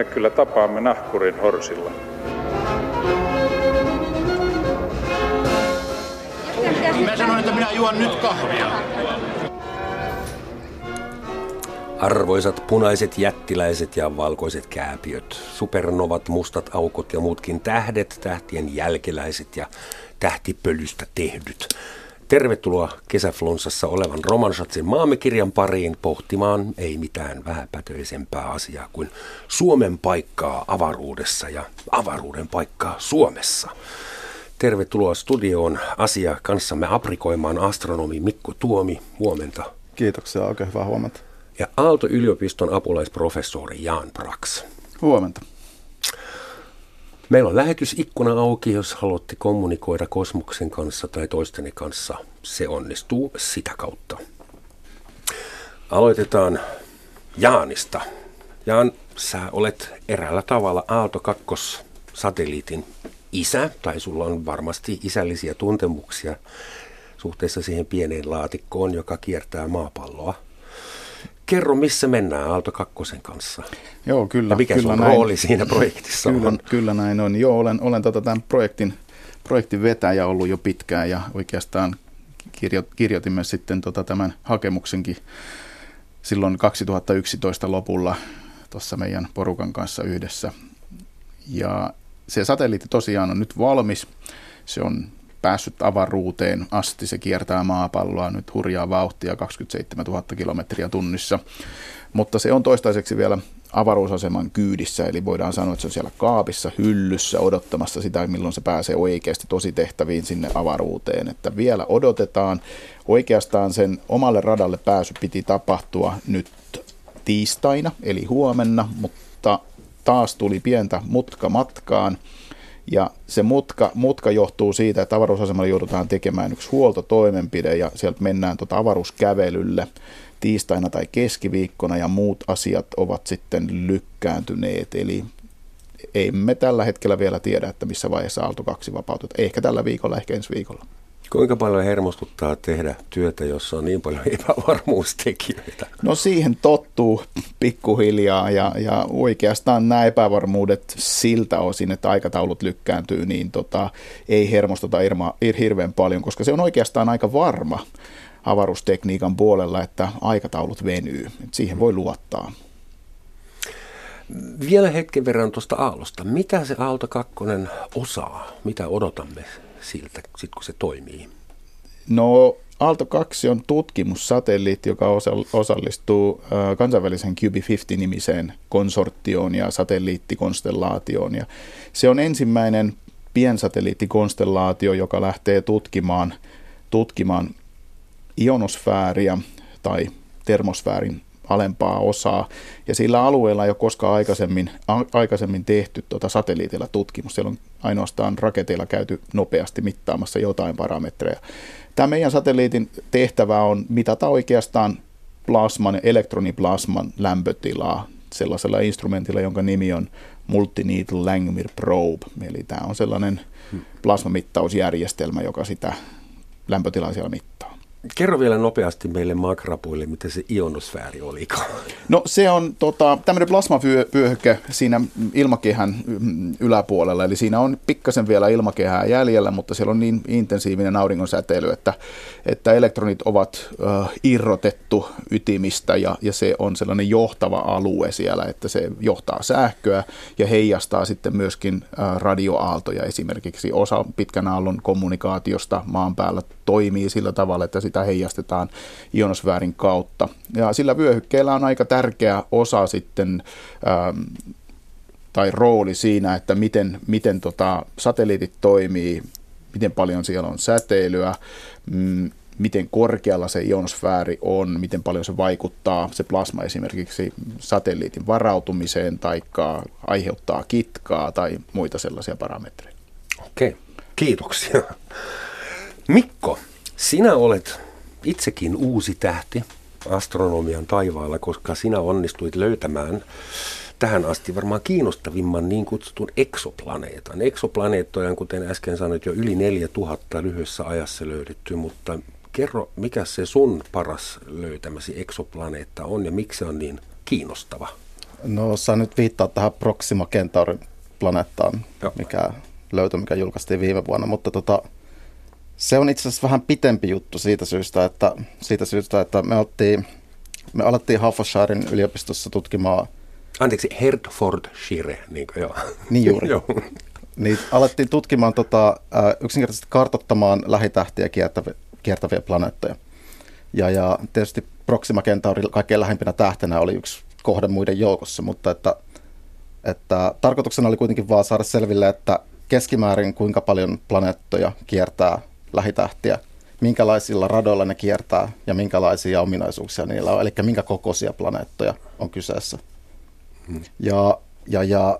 me kyllä tapaamme nahkurin horsilla. Mä sanoin, että minä juon nyt kahvia. Arvoisat punaiset jättiläiset ja valkoiset kääpiöt, supernovat, mustat aukot ja muutkin tähdet, tähtien jälkeläiset ja tähtipölystä tehdyt. Tervetuloa kesäflunssassa olevan Romansatsin maamekirjan pariin pohtimaan ei mitään vähäpätöisempää asiaa kuin Suomen paikkaa avaruudessa ja avaruuden paikkaa Suomessa. Tervetuloa studioon asia kanssamme aprikoimaan astronomi Mikko Tuomi. Huomenta. Kiitoksia, oikein hyvää huomenta. Ja Aalto-yliopiston apulaisprofessori Jaan Brax. Huomenta. Meillä on lähetysikkuna auki, jos haluatte kommunikoida kosmoksen kanssa tai toistenne kanssa. Se onnistuu sitä kautta. Aloitetaan Jaanista. Jaan, sä olet eräällä tavalla Aalto 2 satelliitin isä, tai sulla on varmasti isällisiä tuntemuksia suhteessa siihen pieneen laatikkoon, joka kiertää maapalloa. Kerro, missä mennään Aalto Kakkosen kanssa? Joo, kyllä. Ja mikä kyllä sun näin, rooli siinä projektissa kyllä, on? Kyllä näin on. Joo, olen, olen tota tämän projektin, projektin vetäjä ollut jo pitkään ja oikeastaan kirjo, kirjoitimme sitten tota tämän hakemuksenkin silloin 2011 lopulla tuossa meidän porukan kanssa yhdessä. Ja se satelliitti tosiaan on nyt valmis. Se on päässyt avaruuteen asti. Se kiertää maapalloa nyt hurjaa vauhtia 27 000 kilometriä tunnissa. Mutta se on toistaiseksi vielä avaruusaseman kyydissä, eli voidaan sanoa, että se on siellä kaapissa, hyllyssä odottamassa sitä, milloin se pääsee oikeasti tosi tehtäviin sinne avaruuteen. Että vielä odotetaan. Oikeastaan sen omalle radalle pääsy piti tapahtua nyt tiistaina, eli huomenna, mutta taas tuli pientä mutka matkaan. Ja se mutka, mutka johtuu siitä, että avaruusasemalla joudutaan tekemään yksi huoltotoimenpide ja sieltä mennään tuota avaruuskävelylle tiistaina tai keskiviikkona ja muut asiat ovat sitten lykkääntyneet. Eli emme tällä hetkellä vielä tiedä, että missä vaiheessa Aalto 2 vapautetaan. Ehkä tällä viikolla, ehkä ensi viikolla. Kuinka paljon hermostuttaa tehdä työtä, jossa on niin paljon epävarmuustekijöitä? No siihen tottuu pikkuhiljaa ja, ja oikeastaan nämä epävarmuudet siltä osin, että aikataulut lykkääntyy, niin tota, ei hermostuta irma, hirveän paljon, koska se on oikeastaan aika varma avaruustekniikan puolella, että aikataulut venyy. Et siihen voi luottaa. Vielä hetken verran tuosta Aallosta. Mitä se Aalto 2 osaa? Mitä odotamme siltä, sit kun se toimii? No Aalto 2 on tutkimussatelliitti, joka osallistuu kansainvälisen QB50-nimiseen konsorttioon ja satelliittikonstellaatioon. Ja se on ensimmäinen piensatelliittikonstellaatio, joka lähtee tutkimaan, tutkimaan ionosfääriä tai termosfäärin alempaa osaa. Ja sillä alueella ei ole koskaan aikaisemmin, a, aikaisemmin tehty tuota satelliitilla tutkimus. Siellä on ainoastaan raketeilla käyty nopeasti mittaamassa jotain parametreja. Tämä meidän satelliitin tehtävä on mitata oikeastaan plasman, elektroniplasman lämpötilaa sellaisella instrumentilla, jonka nimi on Multineedle Langmuir Probe. Eli tämä on sellainen hmm. plasmamittausjärjestelmä, joka sitä lämpötilaa siellä mittaa. Kerro vielä nopeasti meille makrapuille, mitä se ionosfääri oli. No se on tota, tämmöinen plasmavyöhyke siinä ilmakehän yläpuolella, eli siinä on pikkasen vielä ilmakehää jäljellä, mutta siellä on niin intensiivinen auringon säteily, että, että elektronit ovat äh, irrotettu ytimistä ja, ja se on sellainen johtava alue siellä, että se johtaa sähköä ja heijastaa sitten myöskin äh, radioaaltoja esimerkiksi. Osa pitkän aallon kommunikaatiosta maan päällä toimii sillä tavalla, että sitä heijastetaan ionosfäärin kautta. Ja sillä vyöhykkeellä on aika tärkeä osa sitten ähm, tai rooli siinä, että miten, miten tota satelliitit toimii, miten paljon siellä on säteilyä, mm, miten korkealla se ionosfääri on, miten paljon se vaikuttaa, se plasma esimerkiksi satelliitin varautumiseen tai aiheuttaa kitkaa tai muita sellaisia parametreja. Okei, kiitoksia. Mikko, sinä olet itsekin uusi tähti astronomian taivaalla, koska sinä onnistuit löytämään tähän asti varmaan kiinnostavimman niin kutsutun eksoplaneetan. Eksoplaneettoja, kuten äsken sanoit, jo yli 4000 lyhyessä ajassa löydetty, mutta kerro, mikä se sun paras löytämäsi eksoplaneetta on ja miksi se on niin kiinnostava? No sä nyt viittaa tähän Proxima Centaurin planeettaan, Joo. mikä löytyi, mikä julkaistiin viime vuonna, mutta tota, se on itse asiassa vähän pitempi juttu siitä syystä, että, siitä syystä, että me, oltiin, me alettiin Haffashiren yliopistossa tutkimaan Anteeksi, Hertfordshire, niin kuin, joo. Niin juuri. joo. Niin alettiin tutkimaan tota, yksinkertaisesti kartottamaan lähitähtiä kiertäviä, kiertäviä planeettoja. Ja, ja tietysti Proxima Centauri kaikkein lähimpänä tähtenä oli yksi kohde muiden joukossa, mutta että, että tarkoituksena oli kuitenkin vaan saada selville, että keskimäärin kuinka paljon planeettoja kiertää lähitähtiä, minkälaisilla radoilla ne kiertää ja minkälaisia ominaisuuksia niillä on, eli minkä kokoisia planeettoja on kyseessä. Hmm. Ja, ja, ja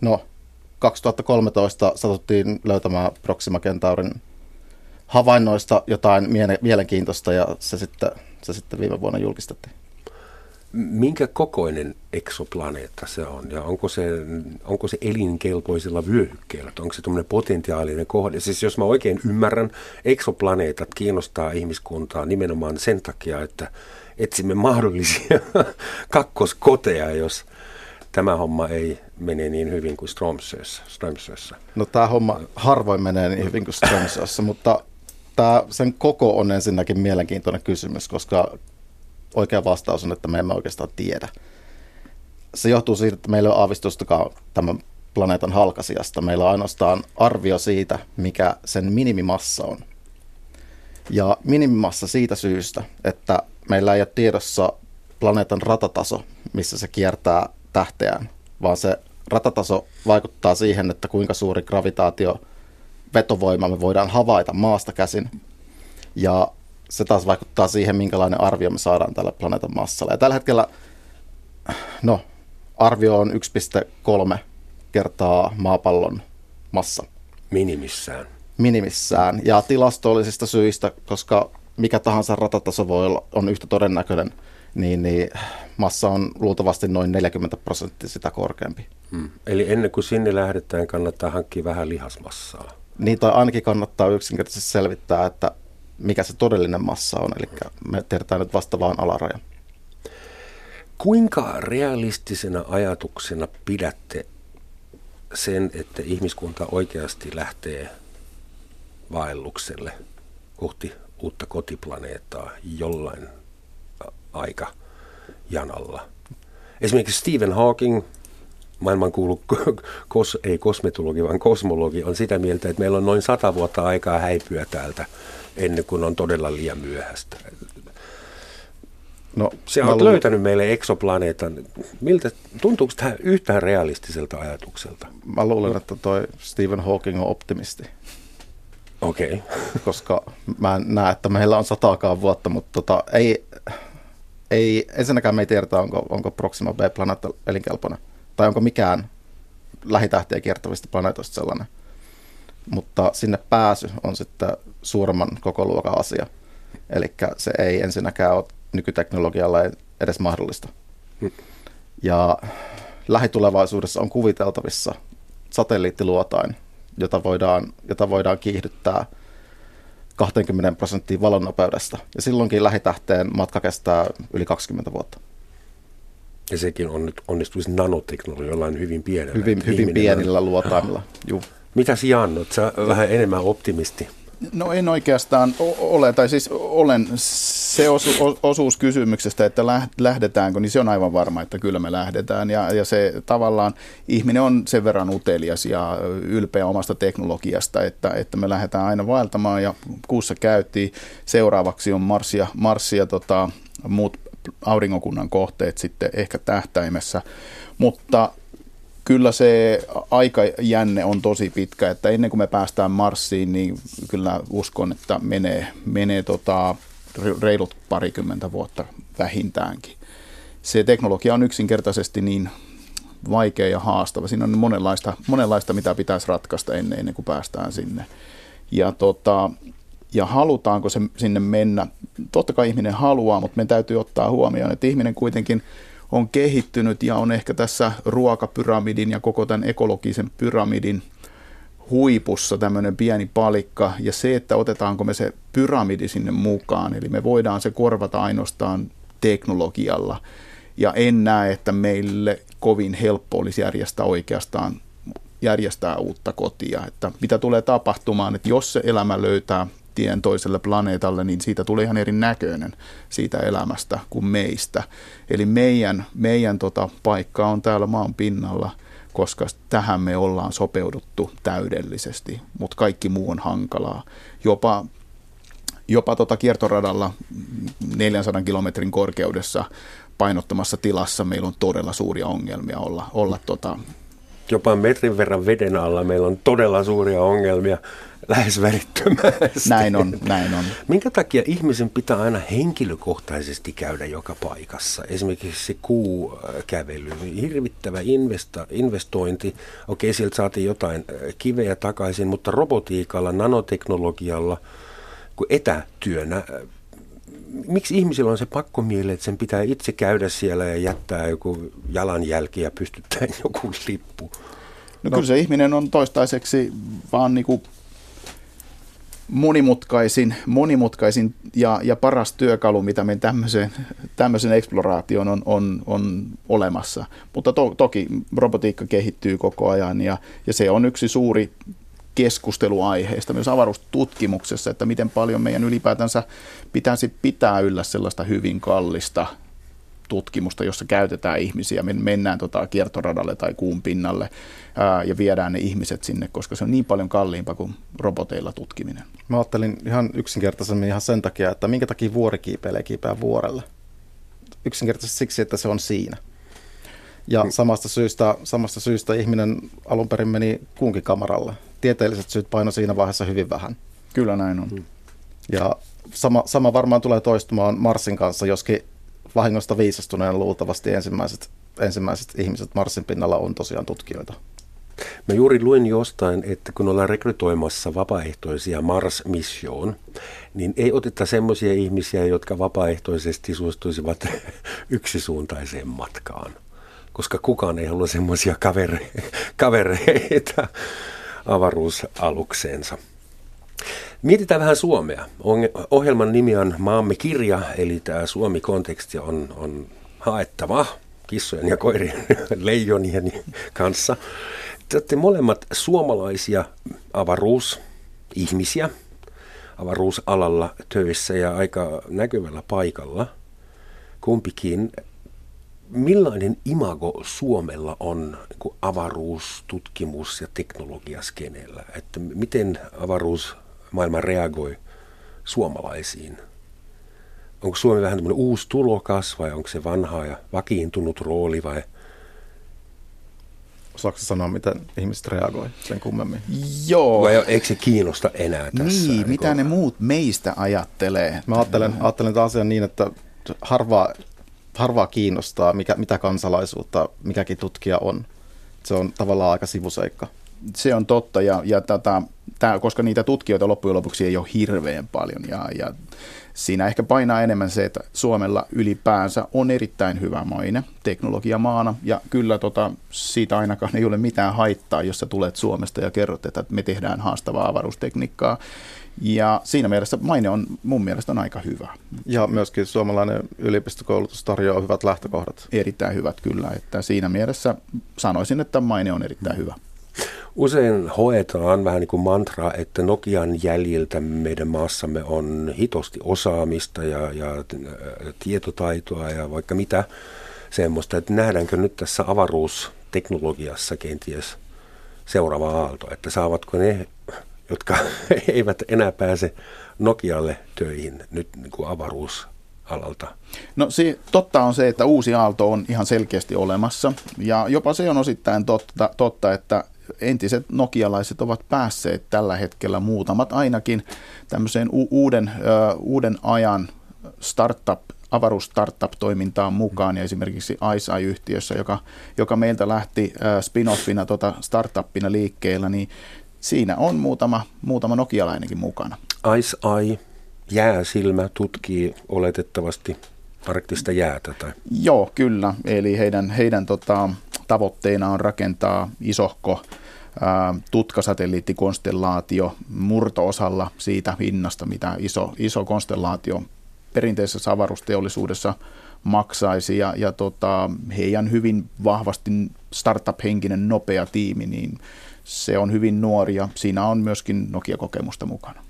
no, 2013 satuttiin löytämään Proxima Centaurin havainnoista jotain mielenkiintoista ja se sitten, se sitten viime vuonna julkistettiin. Minkä kokoinen eksoplaneetta se on ja onko se, onko se elinkelpoisilla vyöhykkeillä? Onko se tämmöinen potentiaalinen kohde? Siis jos mä oikein ymmärrän, eksoplaneetat kiinnostaa ihmiskuntaa nimenomaan sen takia, että etsimme mahdollisia kakkoskoteja, jos tämä homma ei mene niin hyvin kuin Strömsössä. No tämä homma harvoin menee niin hyvin kuin Strömsössä, mutta tämä, sen koko on ensinnäkin mielenkiintoinen kysymys, koska oikea vastaus on, että me emme oikeastaan tiedä. Se johtuu siitä, että meillä ei ole aavistustakaan tämän planeetan halkasijasta. Meillä on ainoastaan arvio siitä, mikä sen minimimassa on. Ja minimimassa siitä syystä, että meillä ei ole tiedossa planeetan ratataso, missä se kiertää tähteään, vaan se ratataso vaikuttaa siihen, että kuinka suuri gravitaatio vetovoima me voidaan havaita maasta käsin. Ja se taas vaikuttaa siihen, minkälainen arvio me saadaan tällä planeetan massalla. Ja tällä hetkellä, no, arvio on 1,3 kertaa maapallon massa. Minimissään. Minimissään. Ja tilastollisista syistä, koska mikä tahansa ratataso voi olla, on yhtä todennäköinen, niin, niin massa on luultavasti noin 40 prosenttia sitä korkeampi. Hmm. Eli ennen kuin sinne lähdetään, kannattaa hankkia vähän lihasmassaa. Niin, tai ainakin kannattaa yksinkertaisesti selvittää, että mikä se todellinen massa on, eli me tiedetään nyt vasta vaan alaraja. Kuinka realistisena ajatuksena pidätte sen, että ihmiskunta oikeasti lähtee vaellukselle kohti uutta kotiplaneettaa jollain aika janalla? Esimerkiksi Stephen Hawking, maailman kuulu, kos, ei kosmetologi, vaan kosmologi, on sitä mieltä, että meillä on noin sata vuotta aikaa häipyä täältä ennen kuin on todella liian myöhäistä. No, Se on luulen... löytänyt meille eksoplaneetan. Miltä, tuntuuko tämä yhtään realistiselta ajatukselta? Mä luulen, että toi Stephen Hawking on optimisti. Okei. Okay. Koska mä en näe, että meillä on sataakaan vuotta, mutta tota, ei, ei, ensinnäkään me ei tiedetä, onko, onko Proxima B-planeetta elinkelpoinen. Tai onko mikään lähitähtiä kiertävistä planeetoista sellainen. Mutta sinne pääsy on sitten suuremman koko luokan asia. Eli se ei ensinnäkään ole nykyteknologialla edes mahdollista. Hmm. Ja lähitulevaisuudessa on kuviteltavissa satelliittiluotain, jota voidaan, jota voidaan kiihdyttää 20 prosenttia valonnopeudesta. Ja silloinkin lähitähteen matka kestää yli 20 vuotta. Ja sekin on nyt onnistuisi nanoteknologialla hyvin pienellä. Hyvin, hyvin pienillä luotaimilla, juu. Mitäs Jan, olet sä vähän enemmän optimisti? No en oikeastaan ole, tai siis olen se osu, osuus kysymyksestä, että lähdetäänkö, niin se on aivan varma, että kyllä me lähdetään. Ja, ja se tavallaan ihminen on sen verran utelias ja ylpeä omasta teknologiasta, että, että me lähdetään aina vaeltamaan ja kuussa käytiin. Seuraavaksi on Mars ja, Mars ja tota, muut aurinkokunnan kohteet sitten ehkä tähtäimessä. Mutta kyllä se aikajänne on tosi pitkä, että ennen kuin me päästään Marsiin, niin kyllä uskon, että menee, menee tota reilut parikymmentä vuotta vähintäänkin. Se teknologia on yksinkertaisesti niin vaikea ja haastava. Siinä on monenlaista, monenlaista mitä pitäisi ratkaista ennen, ennen kuin päästään sinne. Ja, tota, ja halutaanko se sinne mennä? Totta kai ihminen haluaa, mutta meidän täytyy ottaa huomioon, että ihminen kuitenkin – on kehittynyt ja on ehkä tässä ruokapyramidin ja koko tämän ekologisen pyramidin huipussa tämmöinen pieni palikka ja se, että otetaanko me se pyramidi sinne mukaan, eli me voidaan se korvata ainoastaan teknologialla. Ja en näe, että meille kovin helppo olisi järjestää oikeastaan järjestää uutta kotia. Että mitä tulee tapahtumaan, että jos se elämä löytää tien toiselle planeetalle, niin siitä tulee ihan eri näköinen siitä elämästä kuin meistä. Eli meidän, meidän tota, paikka on täällä maan pinnalla, koska tähän me ollaan sopeuduttu täydellisesti, mutta kaikki muu on hankalaa. Jopa, jopa tota kiertoradalla 400 kilometrin korkeudessa painottomassa tilassa meillä on todella suuria ongelmia olla, olla tota, jopa metrin verran veden alla meillä on todella suuria ongelmia lähes välittömästi. Näin on, näin on. Minkä takia ihmisen pitää aina henkilökohtaisesti käydä joka paikassa? Esimerkiksi se kuukävely, hirvittävä investa, investointi. Okei, sieltä saatiin jotain äh, kiveä takaisin, mutta robotiikalla, nanoteknologialla, kun etätyönä äh, miksi ihmisillä on se pakkomiele, että sen pitää itse käydä siellä ja jättää joku jalanjälki ja pystyttää joku lippu? No, no kyllä se ihminen on toistaiseksi vaan niin kuin monimutkaisin, monimutkaisin ja, ja paras työkalu, mitä me tämmöiseen, tämmöisen eksploraation on, on, on olemassa. Mutta to, toki robotiikka kehittyy koko ajan ja, ja se on yksi suuri keskusteluaiheista myös avaruustutkimuksessa, että miten paljon meidän ylipäätänsä pitäisi pitää yllä sellaista hyvin kallista tutkimusta, jossa käytetään ihmisiä. Me mennään tota kiertoradalle tai kuun pinnalle ää, ja viedään ne ihmiset sinne, koska se on niin paljon kalliimpaa kuin roboteilla tutkiminen. Mä ajattelin ihan yksinkertaisemmin ihan sen takia, että minkä takia vuori kiipeilee kiipeää vuorelle. Yksinkertaisesti siksi, että se on siinä. Ja niin. samasta syystä, samasta syystä ihminen alun perin meni kamaralle. Tieteelliset syyt paino siinä vaiheessa hyvin vähän. Kyllä näin on. Hmm. Ja sama, sama varmaan tulee toistumaan Marsin kanssa, joskin vahingosta viisastuneen luultavasti ensimmäiset, ensimmäiset ihmiset Marsin pinnalla on tosiaan tutkijoita. Mä juuri luin jostain, että kun ollaan rekrytoimassa vapaaehtoisia Mars-missioon, niin ei oteta semmoisia ihmisiä, jotka vapaaehtoisesti suostuisivat yksisuuntaiseen matkaan. Koska kukaan ei halua semmoisia kavere- kavereita avaruusalukseensa. Mietitään vähän Suomea. Ohjelman nimi on Maamme kirja, eli tämä Suomi-konteksti on, on haettava kissojen ja koirien, leijonien kanssa. Te olette molemmat suomalaisia avaruusihmisiä, avaruusalalla töissä ja aika näkyvällä paikalla. Kumpikin. Millainen imago Suomella on niin avaruustutkimus- ja teknologiaskenellä? Että miten avaruusmaailma reagoi suomalaisiin? Onko Suomi vähän tämmöinen uusi tulokas vai onko se vanha ja vakiintunut rooli vai – Osaatko sanoa, miten ihmiset reagoi sen kummemmin? Joo. Vai eikö se kiinnosta enää tässä? Niin, mitä ne muut meistä ajattelee? Mä ajattelen, ajattelen tämän asian niin, että harvaa, harvaa kiinnostaa, mikä, mitä kansalaisuutta mikäkin tutkija on. Se on tavallaan aika sivuseikka. Se on totta, ja, ja tätä, tää, koska niitä tutkijoita loppujen lopuksi ei ole hirveän paljon, ja, ja Siinä ehkä painaa enemmän se, että Suomella ylipäänsä on erittäin hyvä maine teknologiamaana ja kyllä tota, siitä ainakaan ei ole mitään haittaa, jos sä tulet Suomesta ja kerrot, että me tehdään haastavaa avaruustekniikkaa. Ja siinä mielessä maine on mun mielestä on aika hyvä. Ja myöskin suomalainen yliopistokoulutus tarjoaa hyvät lähtökohdat. Erittäin hyvät kyllä, että siinä mielessä sanoisin, että maine on erittäin hyvä. Usein hoetaan vähän niin kuin mantra, että Nokian jäljiltä meidän maassamme on hitosti osaamista ja, ja äh, tietotaitoa ja vaikka mitä semmoista, että nähdäänkö nyt tässä avaruusteknologiassa kenties seuraava aalto, että saavatko ne, jotka eivät enää pääse Nokialle töihin nyt niin kuin avaruusalalta? No se, totta on se, että uusi aalto on ihan selkeästi olemassa ja jopa se on osittain totta, totta että entiset nokialaiset ovat päässeet tällä hetkellä muutamat ainakin tämmöiseen u- uuden, ö, uuden ajan startup avaruus-startup-toimintaan mukaan ja esimerkiksi ICEYhtiössä, joka, joka meiltä lähti spin-offina tota startuppina liikkeellä, niin siinä on muutama, muutama nokialainenkin mukana. ICEY, jääsilmä, tutkii oletettavasti arktista jäätä? Tai? Joo, kyllä. Eli heidän, heidän tota, tavoitteena on rakentaa isohko tutkasatelliittikonstellaatio murtoosalla siitä hinnasta, mitä iso, iso konstellaatio perinteisessä avaruusteollisuudessa maksaisi ja, ja tota, heidän hyvin vahvasti startup-henkinen nopea tiimi, niin se on hyvin nuori ja siinä on myöskin Nokia-kokemusta mukana.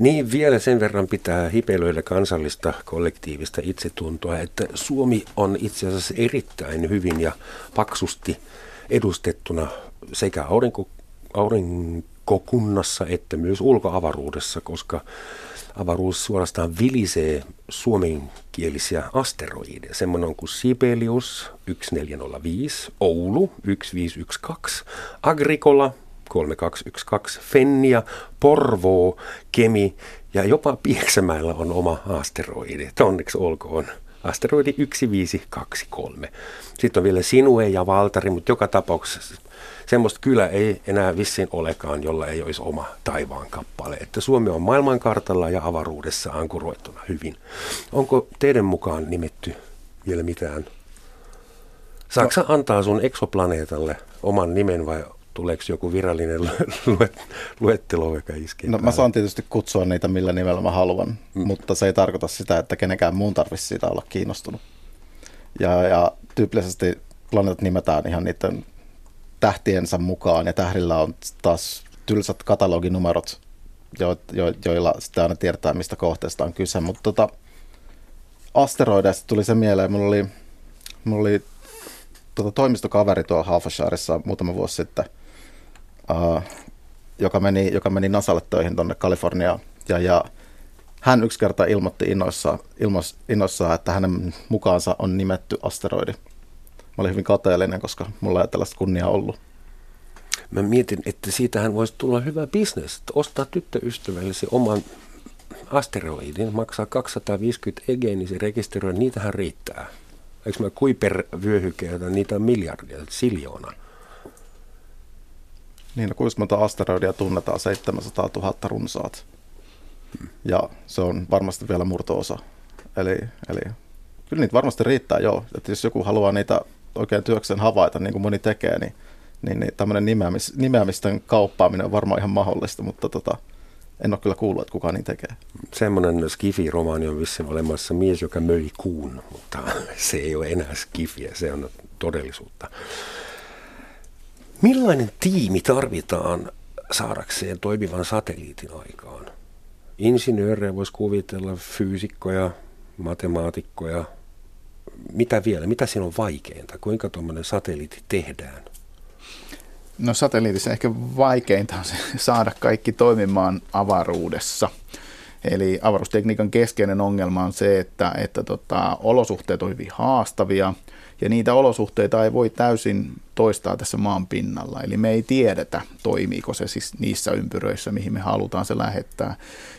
Niin, vielä sen verran pitää hipelöidä kansallista kollektiivista itsetuntoa, että Suomi on itse asiassa erittäin hyvin ja paksusti edustettuna sekä aurinko, aurinkokunnassa että myös ulkoavaruudessa, koska avaruus suorastaan vilisee suomenkielisiä asteroideja. Semmoinen kuin Sibelius 1405, Oulu 1512, Agricola 3212, Fennia, Porvoo, Kemi ja jopa Pieksämäellä on oma asteroidi. Onneksi olkoon asteroidi 1523. Sitten on vielä Sinue ja Valtari, mutta joka tapauksessa semmoista kyllä ei enää vissiin olekaan, jolla ei olisi oma taivaan kappale. Että Suomi on maailmankartalla ja avaruudessa ankuroittuna hyvin. Onko teidän mukaan nimetty vielä mitään? Saksa no. antaa sun eksoplaneetalle oman nimen vai tuleeko joku virallinen luettelo, joka iskee? No, mä saan tietysti kutsua niitä millä nimellä mä haluan, mm. mutta se ei tarkoita sitä, että kenenkään muun tarvitsisi siitä olla kiinnostunut. Ja, ja tyypillisesti planeetat nimetään ihan niiden tähtiensä mukaan ja tähdillä on taas tylsät kataloginumerot, jo, jo, joilla sitten aina tiedetään, mistä kohteesta on kyse. Mutta tota, asteroideista tuli se mieleen, mulla oli, mulla oli tota, toimistokaveri tuolla Halfasharissa muutama vuosi sitten, uh, joka, meni, joka meni Nasalle töihin tuonne Kaliforniaan. Ja, ja hän yksi kerta ilmoitti innoissaan, innoissaan, että hänen mukaansa on nimetty asteroidi – mä olin hyvin kateellinen, koska mulla ei tällaista kunniaa ollut. Mä mietin, että siitähän voisi tulla hyvä bisnes, ostaa tyttöystävällesi oman asteroidin, maksaa 250 egeä, niin se rekisteröi, niitähän riittää. Eikö mä Kuiper-vyöhykkeitä, niitä on miljardia, siljoona. Niin, no kuinka monta asteroidia tunnetaan? 700 000 runsaat. Ja se on varmasti vielä murtoosa. Eli, eli kyllä niitä varmasti riittää joo. Että jos joku haluaa niitä oikein työkseen havaita, niin kuin moni tekee, niin, niin, niin tämmöinen nimeämis, nimeämisten kauppaaminen on varmaan ihan mahdollista, mutta tota, en ole kyllä kuullut, että kukaan niin tekee. Semmoinen Skifi-romaani on vissiin olemassa mies, joka möi kuun, mutta se ei ole enää Skifiä, se on todellisuutta. Millainen tiimi tarvitaan saadakseen toimivan satelliitin aikaan? Insinöörejä voisi kuvitella, fyysikkoja, matemaatikkoja, mitä vielä, mitä siinä on vaikeinta, kuinka tuommoinen satelliitti tehdään? No satelliitissa ehkä vaikeinta on se saada kaikki toimimaan avaruudessa. Eli avaruustekniikan keskeinen ongelma on se, että, että tota, olosuhteet on hyvin haastavia ja niitä olosuhteita ei voi täysin toistaa tässä maan pinnalla. Eli me ei tiedetä, toimiiko se siis niissä ympyröissä, mihin me halutaan se lähettää.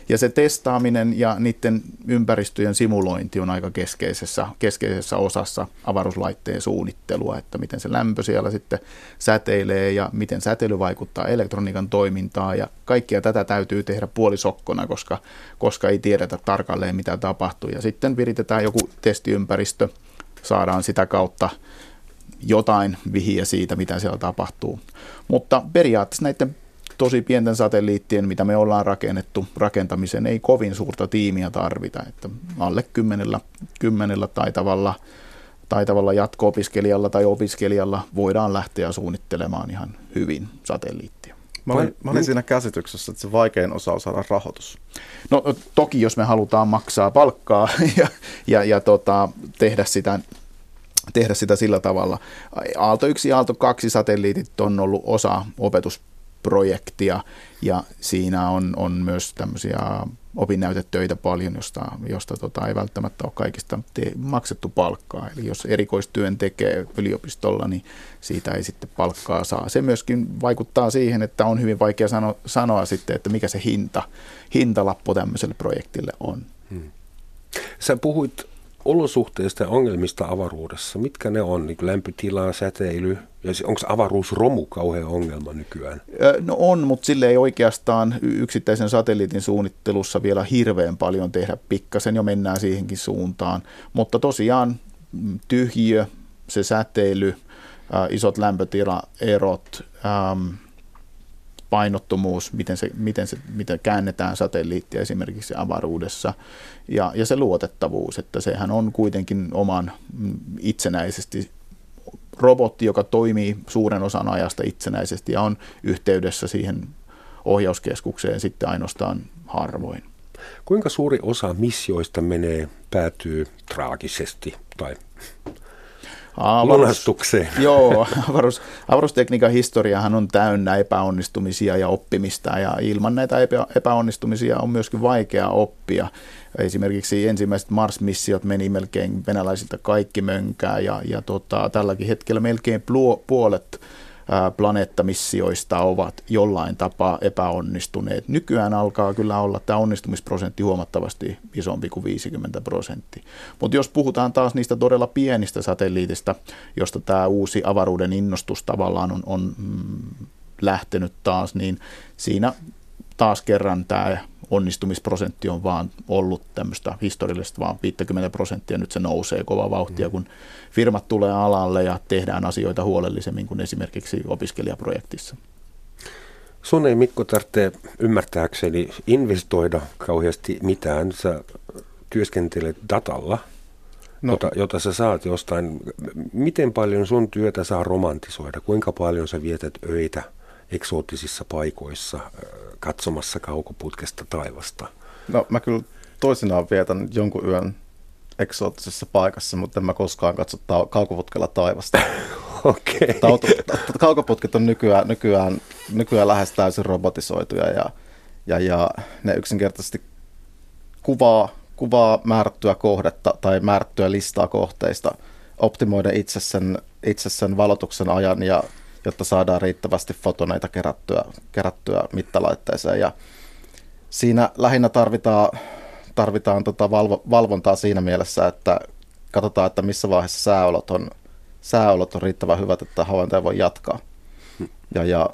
Ja se testaaminen ja niiden ympäristöjen simulointi on aika keskeisessä, keskeisessä osassa avaruuslaitteen suunnittelua, että miten se lämpö siellä sitten säteilee ja miten säteily vaikuttaa elektroniikan toimintaan. Ja kaikkia tätä täytyy tehdä puolisokkona, koska, koska ei tiedetä tarkalleen, mitä tapahtuu. Ja sitten viritetään joku testiympäristö, saadaan sitä kautta jotain vihiä siitä, mitä siellä tapahtuu. Mutta periaatteessa näiden tosi pienten satelliittien, mitä me ollaan rakennettu, rakentamisen ei kovin suurta tiimiä tarvita, että alle kymmenellä, kymmenellä taitavalla, taitavalla jatko-opiskelijalla tai opiskelijalla voidaan lähteä suunnittelemaan ihan hyvin satelliittia. Mä olin, mä olin siinä käsityksessä, että se vaikein osa on saada rahoitus. No toki, jos me halutaan maksaa palkkaa ja, ja, ja tota, tehdä sitä tehdä sitä sillä tavalla. Aalto 1 ja Aalto 2 satelliitit on ollut osa opetusprojektia ja siinä on, on myös tämmöisiä opinnäytetöitä paljon, josta, josta tota, ei välttämättä ole kaikista te- maksettu palkkaa. Eli jos erikoistyön tekee yliopistolla, niin siitä ei sitten palkkaa saa. Se myöskin vaikuttaa siihen, että on hyvin vaikea sano, sanoa sitten, että mikä se hinta, hintalappu tämmöiselle projektille on. Hmm. Sä puhuit olosuhteista ja ongelmista avaruudessa, mitkä ne on, niin lämpötila, säteily, ja onko avaruusromu kauhean ongelma nykyään? No on, mutta sille ei oikeastaan yksittäisen satelliitin suunnittelussa vielä hirveän paljon tehdä, pikkasen jo mennään siihenkin suuntaan, mutta tosiaan mm, tyhjiö, se säteily, isot lämpötilaerot, painottomuus, miten, se, miten, se, miten käännetään satelliittia esimerkiksi avaruudessa ja, ja se luotettavuus, että sehän on kuitenkin oman mm, itsenäisesti robotti, joka toimii suuren osan ajasta itsenäisesti ja on yhteydessä siihen ohjauskeskukseen sitten ainoastaan harvoin. Kuinka suuri osa missioista menee, päätyy traagisesti tai Avaruus, lunastukseen. Joo, avaruus, avaruustekniikan historiahan on täynnä epäonnistumisia ja oppimista ja ilman näitä epä, epäonnistumisia on myöskin vaikea oppia. Esimerkiksi ensimmäiset Mars-missiot meni melkein venäläisiltä kaikki mönkää ja, ja tota, tälläkin hetkellä melkein puolet planeettamissioista ovat jollain tapaa epäonnistuneet. Nykyään alkaa kyllä olla tämä onnistumisprosentti huomattavasti isompi kuin 50 prosenttia. Mutta jos puhutaan taas niistä todella pienistä satelliitista, josta tämä uusi avaruuden innostus tavallaan on, on mm, lähtenyt taas, niin siinä taas kerran tämä onnistumisprosentti on vaan ollut tämmöistä historiallista vaan 50 prosenttia. Nyt se nousee kova vauhtia, kun firmat tulee alalle ja tehdään asioita huolellisemmin kuin esimerkiksi opiskelijaprojektissa. Sun ei Mikko tarvitse ymmärtääkseni investoida kauheasti mitään. Sä työskentelet datalla, no. jota, jota sä saat jostain. Miten paljon sun työtä saa romantisoida? Kuinka paljon sä vietät öitä eksoottisissa paikoissa katsomassa kaukoputkesta taivasta? No mä kyllä toisinaan vietän jonkun yön eksoottisessa paikassa, mutta en mä koskaan katso ta- kaukoputkella taivasta. Okei. Okay. Kaukoputket on nykyään, nykyään, nykyään lähes täysin robotisoituja ja, ja, ja ne yksinkertaisesti kuvaa, kuvaa määrättyä kohdetta tai määrättyä listaa kohteista, optimoida itse sen, itse sen valotuksen ajan ja jotta saadaan riittävästi fotoneita kerättyä, kerättyä mittalaitteeseen. Ja siinä lähinnä tarvitaan, tarvitaan tota valvo, valvontaa siinä mielessä, että katsotaan, että missä vaiheessa sääolot on, sääolot on riittävän hyvät, että havaintoja voi jatkaa. Ja, ja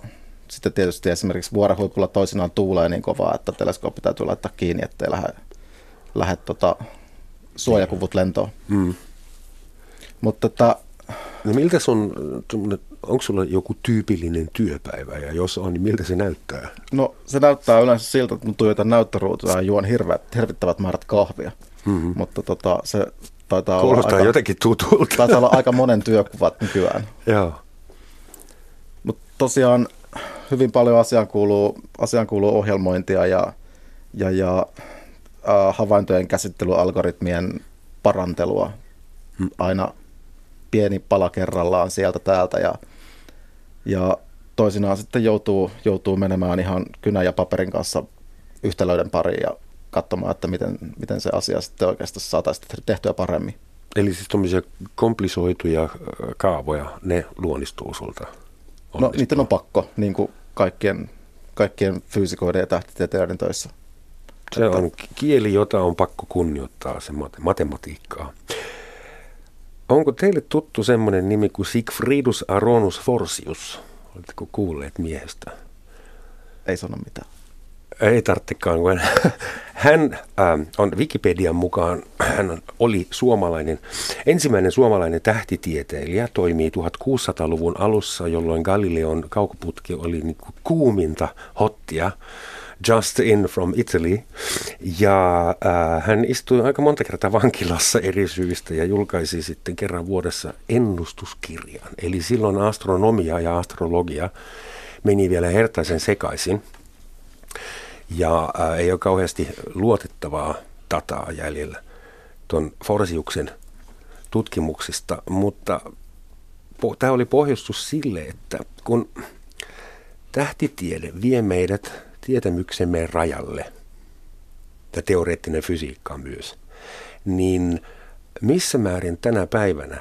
sitten tietysti esimerkiksi vuorenhuipulla toisinaan tuulee niin kovaa, että teleskooppi täytyy laittaa kiinni, ettei lähde, lähde tota, suojakuvut lentoon. Mm. Mutta että, No miltä sun onko sulla joku tyypillinen työpäivä ja jos on, niin miltä se näyttää? No se näyttää yleensä siltä, että mun tuijotan näyttöruutua ja juon hirveät, hirvittävät määrät kahvia. Mm-hmm. Mutta tota, se taitaa Kuulostaa olla aika, jotenkin tutulta. Taitaa olla aika monen työkuvat nykyään. Joo. Mutta tosiaan hyvin paljon asiaan kuuluu, asiaan kuuluu ohjelmointia ja, ja, ja äh, havaintojen käsittelyalgoritmien parantelua hmm. aina pieni pala kerrallaan sieltä täältä ja ja toisinaan sitten joutuu, joutuu menemään ihan kynä ja paperin kanssa yhtälöiden pariin ja katsomaan, että miten, miten se asia sitten oikeastaan saataisiin tehtyä paremmin. Eli siis tuommoisia komplisoituja kaavoja, ne luonnistuu sulta? Onnistuu. No niiden on pakko, niin kuin kaikkien, kaikkien fyysikoiden ja tähtitieteiden töissä. Se että... on kieli, jota on pakko kunnioittaa, se matematiikkaa. Onko teille tuttu semmoinen nimi kuin Sigfridus Aronus Forsius? Oletteko kuulleet miehestä? Ei sano mitään. Ei tarvitsekaan, kun hän äh, on Wikipedian mukaan, hän oli suomalainen, ensimmäinen suomalainen tähtitieteilijä, toimii 1600-luvun alussa, jolloin Galileon kaukoputki oli niin kuin kuuminta hottia. Just In from Italy. Ja äh, hän istui aika monta kertaa vankilassa eri syistä ja julkaisi sitten kerran vuodessa ennustuskirjan. Eli silloin astronomia ja astrologia meni vielä hertaisen sekaisin. Ja äh, ei ole kauheasti luotettavaa dataa jäljellä tuon Forsiuksen tutkimuksista, mutta po- tämä oli pohjustus sille, että kun tähtitiede vie meidät tietämyksemme rajalle, ja teoreettinen fysiikka myös, niin missä määrin tänä päivänä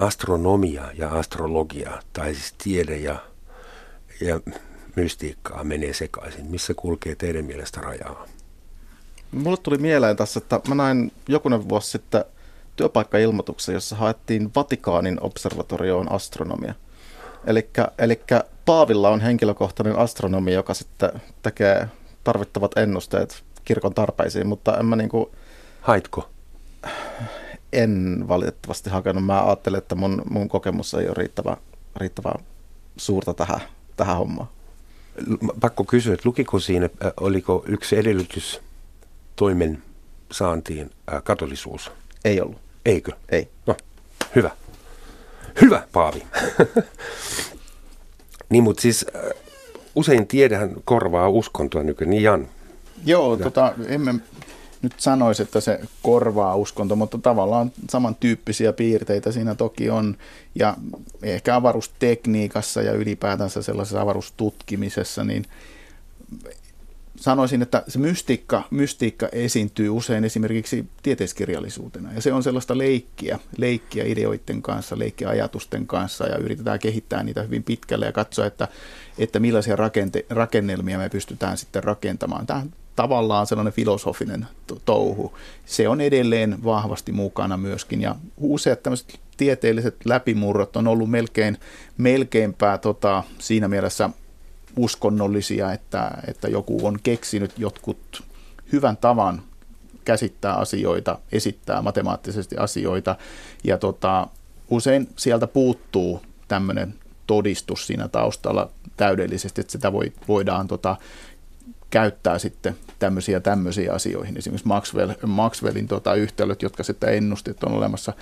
astronomia ja astrologia, tai siis tiede ja, ja mystiikkaa menee sekaisin? Missä kulkee teidän mielestä rajaa? Mulle tuli mieleen tässä, että mä näin jokunen vuosi sitten työpaikkailmoituksen, jossa haettiin Vatikaanin observatorioon astronomia. Eli Paavilla on henkilökohtainen astronomi, joka sitten tekee tarvittavat ennusteet kirkon tarpeisiin, mutta en mä niinku... Haitko? En valitettavasti hakenut. Mä ajattelin, että mun, mun kokemus ei ole riittävän, riittävän suurta tähän, tähän hommaan. Pakko kysyä, että lukiko siinä, oliko yksi edellytys toimen saantiin katolisuus? Ei ollut. Eikö? Ei. No, hyvä. Hyvä, Paavi. niin, mutta siis usein tiedähän korvaa uskontoa nykyään, niin Jan? Joo, tota, emme nyt sanoisi, että se korvaa uskonto, mutta tavallaan samantyyppisiä piirteitä siinä toki on. Ja ehkä avaruustekniikassa ja ylipäätänsä sellaisessa avaruustutkimisessa, niin sanoisin, että se mystiikka, mystiikka esiintyy usein esimerkiksi tieteiskirjallisuutena. Ja se on sellaista leikkiä, leikkiä ideoiden kanssa, leikkiä ajatusten kanssa ja yritetään kehittää niitä hyvin pitkälle ja katsoa, että, että millaisia rakente, rakennelmia me pystytään sitten rakentamaan. Tämä tavallaan sellainen filosofinen touhu. Se on edelleen vahvasti mukana myöskin ja useat tämmöiset tieteelliset läpimurrot on ollut melkein, melkeinpä tota, siinä mielessä uskonnollisia, että, että joku on keksinyt jotkut hyvän tavan käsittää asioita, esittää matemaattisesti asioita. Ja tota, usein sieltä puuttuu tämmöinen todistus siinä taustalla täydellisesti, että sitä voi, voidaan tota, käyttää sitten tämmöisiä tämmöisiä asioihin. Esimerkiksi Maxwell, Maxwellin tota, yhtälöt, jotka sitten ennusti, että on olemassa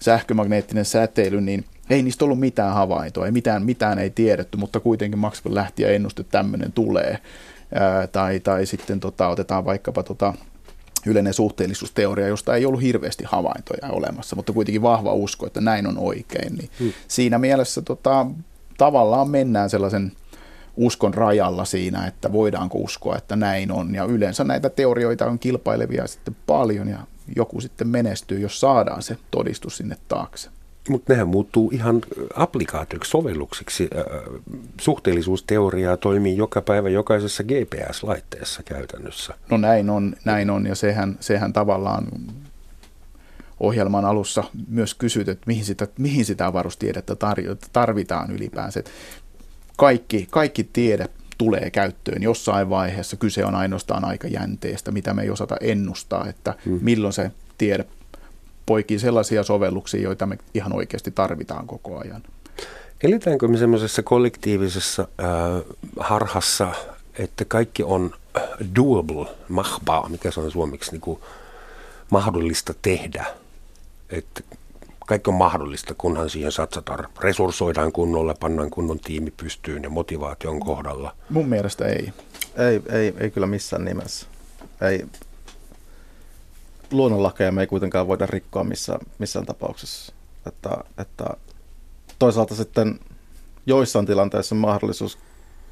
sähkömagneettinen säteily, niin ei niistä ollut mitään havaintoa, ei mitään, mitään ei tiedetty, mutta kuitenkin Maxwell lähti ja ennusti, että tämmöinen tulee. Ää, tai, tai sitten tota, otetaan vaikkapa tota, yleinen suhteellisuusteoria, josta ei ollut hirveästi havaintoja olemassa, mutta kuitenkin vahva usko, että näin on oikein. Niin hmm. Siinä mielessä tota, tavallaan mennään sellaisen uskon rajalla siinä, että voidaanko uskoa, että näin on. Ja yleensä näitä teorioita on kilpailevia sitten paljon ja joku sitten menestyy, jos saadaan se todistus sinne taakse. Mutta nehän muuttuu ihan applikaatioiksi, sovelluksiksi. Suhteellisuusteoriaa toimii joka päivä jokaisessa GPS-laitteessa käytännössä. No näin on, näin on ja sehän, sehän tavallaan ohjelman alussa myös kysyt, että mihin sitä, mihin sitä avaruustiedettä tarvitaan ylipäänsä kaikki, kaikki tiede tulee käyttöön jossain vaiheessa. Kyse on ainoastaan aikajänteestä, mitä me ei osata ennustaa, että hmm. milloin se tiede poikii sellaisia sovelluksia, joita me ihan oikeasti tarvitaan koko ajan. Eletäänkö me semmoisessa kollektiivisessa äh, harhassa, että kaikki on doable, mahbaa, mikä se on suomeksi, niin kuin mahdollista tehdä? Että kaikki on mahdollista, kunhan siihen satsataan. Resurssoidaan kunnolla, pannaan kunnon tiimi pystyyn ja motivaation kohdalla. Mun mielestä ei. Ei, ei, ei kyllä missään nimessä. Ei. Luonnonlakeja me ei kuitenkaan voida rikkoa missään, missään tapauksessa. Että, että toisaalta sitten joissain tilanteissa mahdollisuus,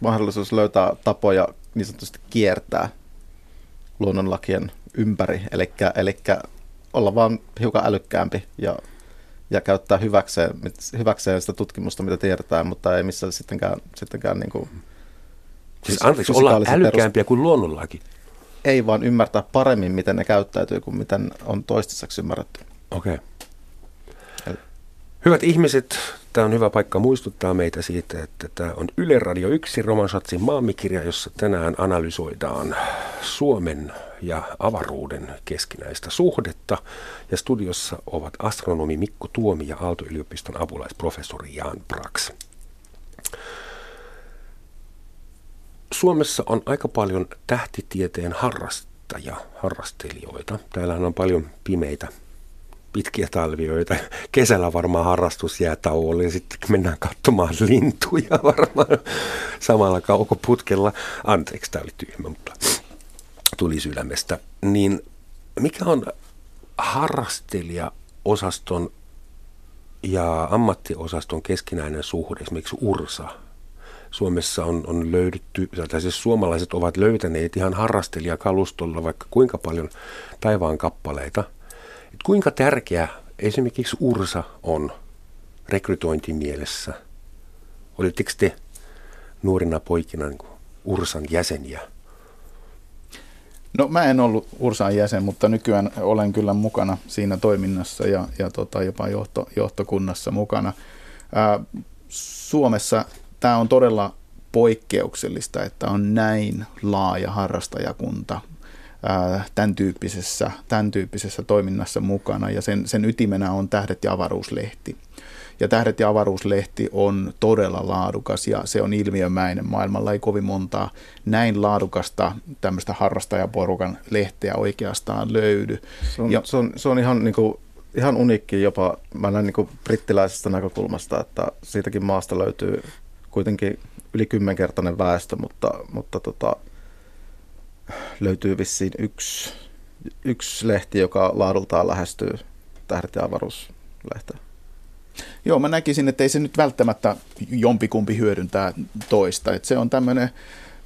mahdollisuus löytää tapoja niin sanotusti kiertää luonnonlakien ympäri, eli olla vaan hiukan älykkäämpi ja ja käyttää hyväkseen, hyväkseen sitä tutkimusta, mitä tiedetään, mutta ei missään sittenkään, sittenkään niin kuin, Siis anteeksi, olla älykkäämpiä kuin luonnollakin. Ei vaan ymmärtää paremmin, miten ne käyttäytyy kuin miten on toistaiseksi ymmärretty. Okei. Okay. Hyvät ihmiset, tämä on hyvä paikka muistuttaa meitä siitä, että tämä on Yle Radio 1 Romansatsin maamikirja, jossa tänään analysoidaan Suomen ja avaruuden keskinäistä suhdetta. Ja studiossa ovat astronomi Mikko Tuomi ja Aalto-yliopiston apulaisprofessori Jan Brax. Suomessa on aika paljon tähtitieteen harrastajia, harrastelijoita. Täällähän on paljon pimeitä pitkiä talvioita. Kesällä varmaan harrastus jää tauolle ja sitten mennään katsomaan lintuja varmaan samalla kaukoputkella. Anteeksi, tämä oli tyhmä, mutta tuli sydämestä. Niin mikä on harrastelija-osaston ja ammattiosaston keskinäinen suhde, esimerkiksi URSA? Suomessa on, on löydetty, tai siis suomalaiset ovat löytäneet ihan harrastelijakalustolla vaikka kuinka paljon taivaan kappaleita – että kuinka tärkeä esimerkiksi URSA on rekrytointimielessä? Olitteko te nuorina poikina niin URSAn jäseniä? No mä en ollut URSAn jäsen, mutta nykyään olen kyllä mukana siinä toiminnassa ja, ja tota, jopa johto, johtokunnassa mukana. Ää, Suomessa tämä on todella poikkeuksellista, että on näin laaja harrastajakunta tämän tyyppisessä, tämän tyyppisessä toiminnassa mukana ja sen, sen ytimenä on Tähdet ja avaruuslehti. Ja Tähdet ja avaruuslehti on todella laadukas ja se on ilmiömäinen. Maailmalla ei kovin montaa näin laadukasta tämmöistä harrastajaporukan lehteä oikeastaan löydy. Se on, ja, se on, se on ihan, niin kuin, ihan uniikki jopa, mä näen niin brittiläisestä näkökulmasta, että siitäkin maasta löytyy kuitenkin yli kymmenkertainen väestö, mutta, mutta tota, löytyy vissiin yksi, yksi lehti, joka laadultaan lähestyy Tähdet ja avaruuslehteä. Joo, mä näkisin, että ei se nyt välttämättä jompikumpi hyödyntää toista. Että se on tämmöinen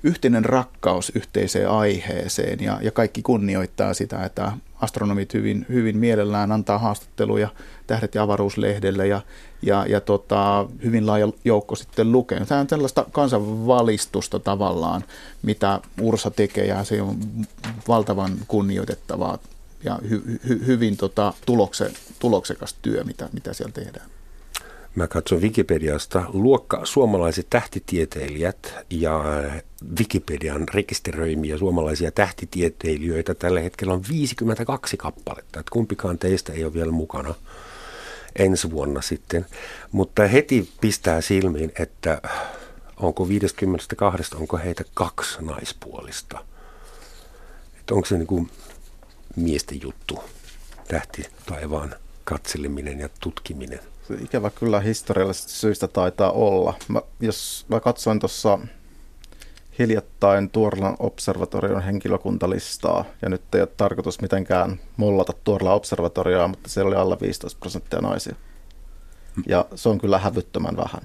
yhteinen rakkaus yhteiseen aiheeseen ja, ja kaikki kunnioittaa sitä, että astronomit hyvin, hyvin mielellään antaa haastatteluja Tähdet ja avaruuslehdelle ja, ja, ja tota, hyvin laaja joukko sitten lukee. Tämä on tällaista kansanvalistusta tavallaan, mitä Ursa tekee ja se on valtavan kunnioitettavaa ja hy, hy, hyvin tota, tulokse, tuloksekas työ, mitä, mitä siellä tehdään. Mä katson Wikipediasta luokka suomalaiset tähtitieteilijät ja Wikipedian rekisteröimiä suomalaisia tähtitieteilijöitä tällä hetkellä on 52 kappaletta. Että kumpikaan teistä ei ole vielä mukana ensi vuonna sitten. Mutta heti pistää silmiin, että onko 52, onko heitä kaksi naispuolista. Että onko se niin kuin miesten juttu, tähti taivaan katseleminen ja tutkiminen. Se ikävä kyllä historiallisista syistä taitaa olla. Mä, jos mä katsoin tuossa hiljattain Tuorlan observatorion henkilökuntalistaa, ja nyt ei ole tarkoitus mitenkään mollata Tuorlan observatorioa, mutta siellä oli alle 15 prosenttia naisia. Ja se on kyllä hävyttömän vähän.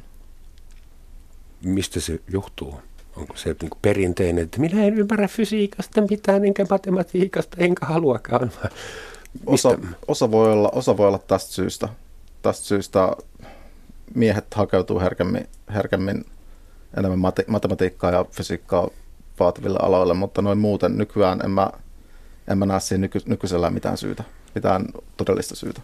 Mistä se johtuu? Onko se niin kuin perinteinen, että minä en ymmärrä fysiikasta mitään, enkä matematiikasta, enkä haluakaan. Osa, osa, voi olla, osa voi olla tästä syystä. Tästä syystä miehet hakeutuu herkemmin, herkemmin enemmän mate, matematiikkaa ja fysiikkaa vaativille aloille, mutta noin muuten nykyään en mä, en mä näe siihen nyky, nykyisellä mitään syytä, mitään todellista syytä.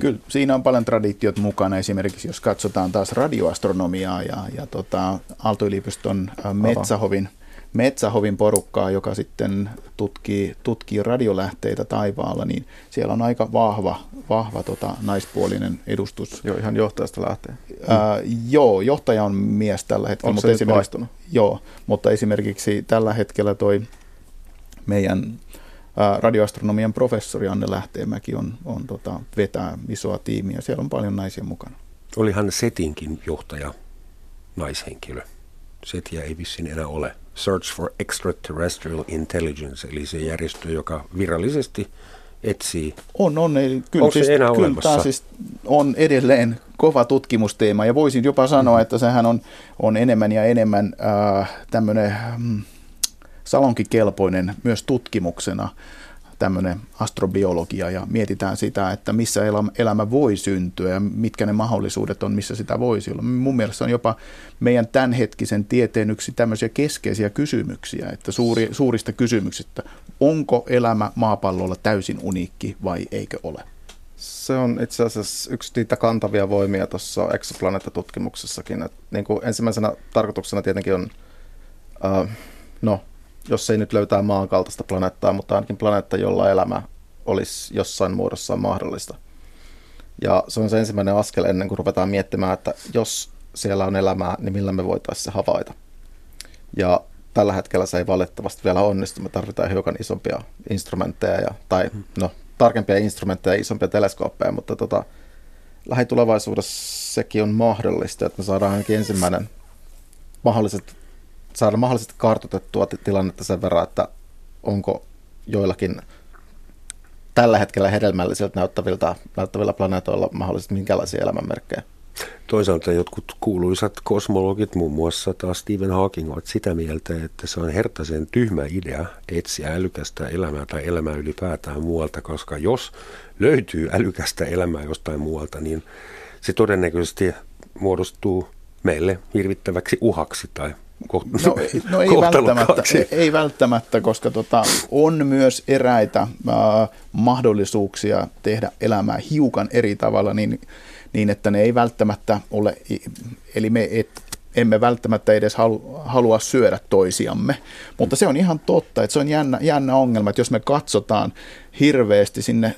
Kyllä, siinä on paljon traditiot mukana. Esimerkiksi jos katsotaan taas radioastronomiaa ja, ja tota, Aalto-yliopiston Metsähovin, Metsähovin porukkaa, joka sitten tutkii, tutkii radiolähteitä taivaalla, niin siellä on aika vahva, vahva tota, naispuolinen edustus. Joo, ihan johtajasta lähtee. Ää, joo, johtaja on mies tällä hetkellä. Onko mutta se vaistunut? Joo, mutta esimerkiksi tällä hetkellä toi meidän radioastronomian professori Anne Lähteenmäki on, on tota, vetää isoa tiimiä. Siellä on paljon naisia mukana. Olihan Setinkin johtaja naishenkilö. Setiä ei vissiin enää ole. Search for Extraterrestrial Intelligence, eli se järjestö, joka virallisesti etsii. On, on. Ei, kyllä, Onko siis, enää kyllä olemassa? tämä siis on edelleen kova tutkimusteema ja voisin jopa sanoa, että sehän on, on enemmän ja enemmän äh, tämmöinen mm, salonkikelpoinen myös tutkimuksena tämmöinen astrobiologia ja mietitään sitä, että missä elämä voi syntyä ja mitkä ne mahdollisuudet on, missä sitä voisi olla. Mun mielestä on jopa meidän tämänhetkisen tieteen yksi tämmöisiä keskeisiä kysymyksiä, että suuri, suurista kysymyksistä, onko elämä maapallolla täysin uniikki vai eikö ole? Se on itse asiassa yksi niitä kantavia voimia tuossa exoplaneettatutkimuksessakin. Että niin kuin ensimmäisenä tarkoituksena tietenkin on, uh, no jos ei nyt löytää maan kaltaista planeettaa, mutta ainakin planeetta, jolla elämä olisi jossain muodossa mahdollista. Ja se on se ensimmäinen askel ennen kuin ruvetaan miettimään, että jos siellä on elämää, niin millä me voitaisiin se havaita. Ja tällä hetkellä se ei valitettavasti vielä onnistu. Me tarvitaan hiukan isompia instrumentteja, ja, tai no, tarkempia instrumentteja ja isompia teleskooppeja, mutta tota, lähitulevaisuudessa sekin on mahdollista, että me saadaan ainakin ensimmäinen mahdolliset saada mahdollisesti kartoitettua tilannetta sen verran, että onko joillakin tällä hetkellä hedelmällisiltä näyttäviltä, näyttävillä planeetoilla mahdollisesti minkälaisia elämänmerkkejä. Toisaalta jotkut kuuluisat kosmologit, muun muassa taas Stephen Hawking, ovat sitä mieltä, että se on hertaisen tyhmä idea etsiä älykästä elämää tai elämää ylipäätään muualta, koska jos löytyy älykästä elämää jostain muualta, niin se todennäköisesti muodostuu meille hirvittäväksi uhaksi tai No, no ei, välttämättä, ei välttämättä, koska tota, on myös eräitä äh, mahdollisuuksia tehdä elämää hiukan eri tavalla niin, niin, että ne ei välttämättä ole, eli me et, emme välttämättä edes halu, halua syödä toisiamme. Mutta se on ihan totta, että se on jännä, jännä ongelma, että jos me katsotaan hirveästi sinne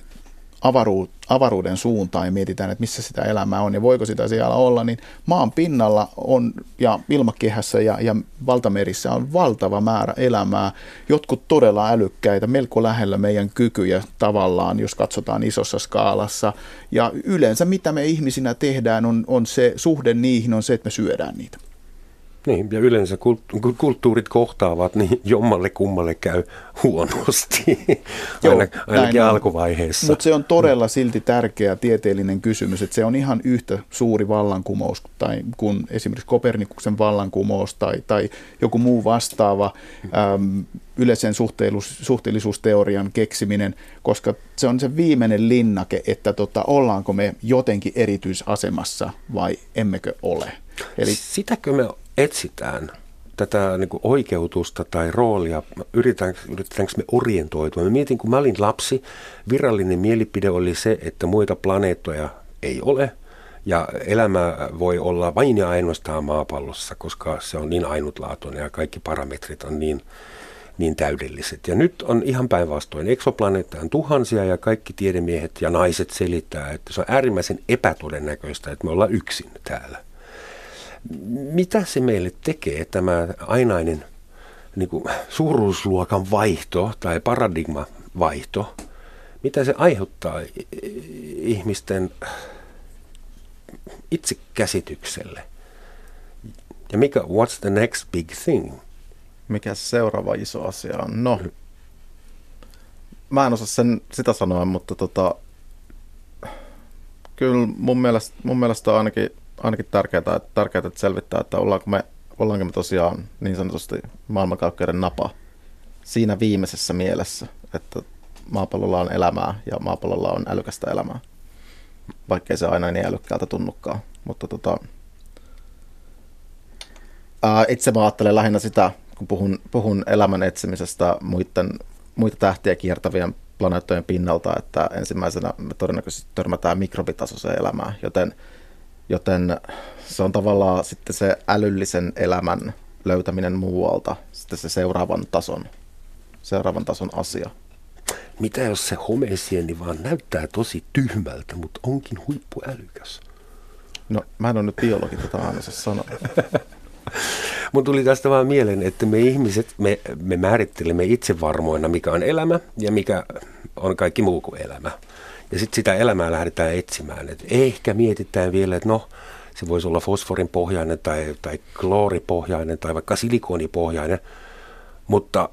avaru, avaruuden suuntaan ja mietitään, että missä sitä elämää on ja voiko sitä siellä olla, niin maan pinnalla on ja ilmakehässä ja, ja valtamerissä on valtava määrä elämää. Jotkut todella älykkäitä, melko lähellä meidän kykyjä tavallaan, jos katsotaan isossa skaalassa. Ja yleensä mitä me ihmisinä tehdään on, on se suhde niihin, on se, että me syödään niitä. Niin, ja yleensä kulttuurit kohtaavat, niin jommalle kummalle käy huonosti, Joo, Aina, ainakin on. alkuvaiheessa. Mutta se on todella silti tärkeä tieteellinen kysymys, että se on ihan yhtä suuri vallankumous tai kuin esimerkiksi Kopernikuksen vallankumous tai, tai joku muu vastaava äm, yleisen suhteellisuusteorian keksiminen, koska se on se viimeinen linnake, että tota, ollaanko me jotenkin erityisasemassa vai emmekö ole. Eli, Sitäkö me etsitään tätä niin kuin oikeutusta tai roolia, yritetäänkö, yritetäänkö me orientoitua. Mä mietin, kun mä olin lapsi, virallinen mielipide oli se, että muita planeettoja ei ole, ja elämä voi olla vain ja ainoastaan maapallossa, koska se on niin ainutlaatuinen ja kaikki parametrit on niin, niin täydelliset. Ja nyt on ihan päinvastoin. Eksoplaneetta on tuhansia ja kaikki tiedemiehet ja naiset selittää, että se on äärimmäisen epätodennäköistä, että me ollaan yksin täällä mitä se meille tekee, tämä ainainen niin kuin suuruusluokan vaihto tai paradigma vaihto, mitä se aiheuttaa ihmisten itsekäsitykselle? Ja mikä, what's the next big thing? Mikä seuraava iso asia on? No, mä en osaa sen, sitä sanoa, mutta tota, kyllä mun mielestä, mun mielestä ainakin ainakin tärkeää, että, tärkeää, että selvittää, että ollaanko me, ollaanko me tosiaan niin sanotusti maailmankaikkeuden napa siinä viimeisessä mielessä, että maapallolla on elämää ja maapallolla on älykästä elämää, vaikkei se aina niin älykkäältä tunnukaan. Mutta tota, ää, itse mä ajattelen lähinnä sitä, kun puhun, puhun elämän etsimisestä muiden, muita tähtiä kiertävien planeettojen pinnalta, että ensimmäisenä me todennäköisesti törmätään mikrobitasoiseen elämään, joten – Joten se on tavallaan sitten se älyllisen elämän löytäminen muualta, sitten se seuraavan tason, seuraavan tason asia. Mitä jos se homesieni vaan näyttää tosi tyhmältä, mutta onkin huippuälykäs? No, mä en ole nyt biologi tätä aina sanoa. Mun tuli tästä vaan mieleen, että me ihmiset, me, me määrittelemme itse varmoina, mikä on elämä ja mikä on kaikki muu kuin elämä. Ja sitten sitä elämää lähdetään etsimään. Et ehkä mietitään vielä, että no, se voisi olla fosforin pohjainen tai, tai klooripohjainen tai vaikka silikonipohjainen. Mutta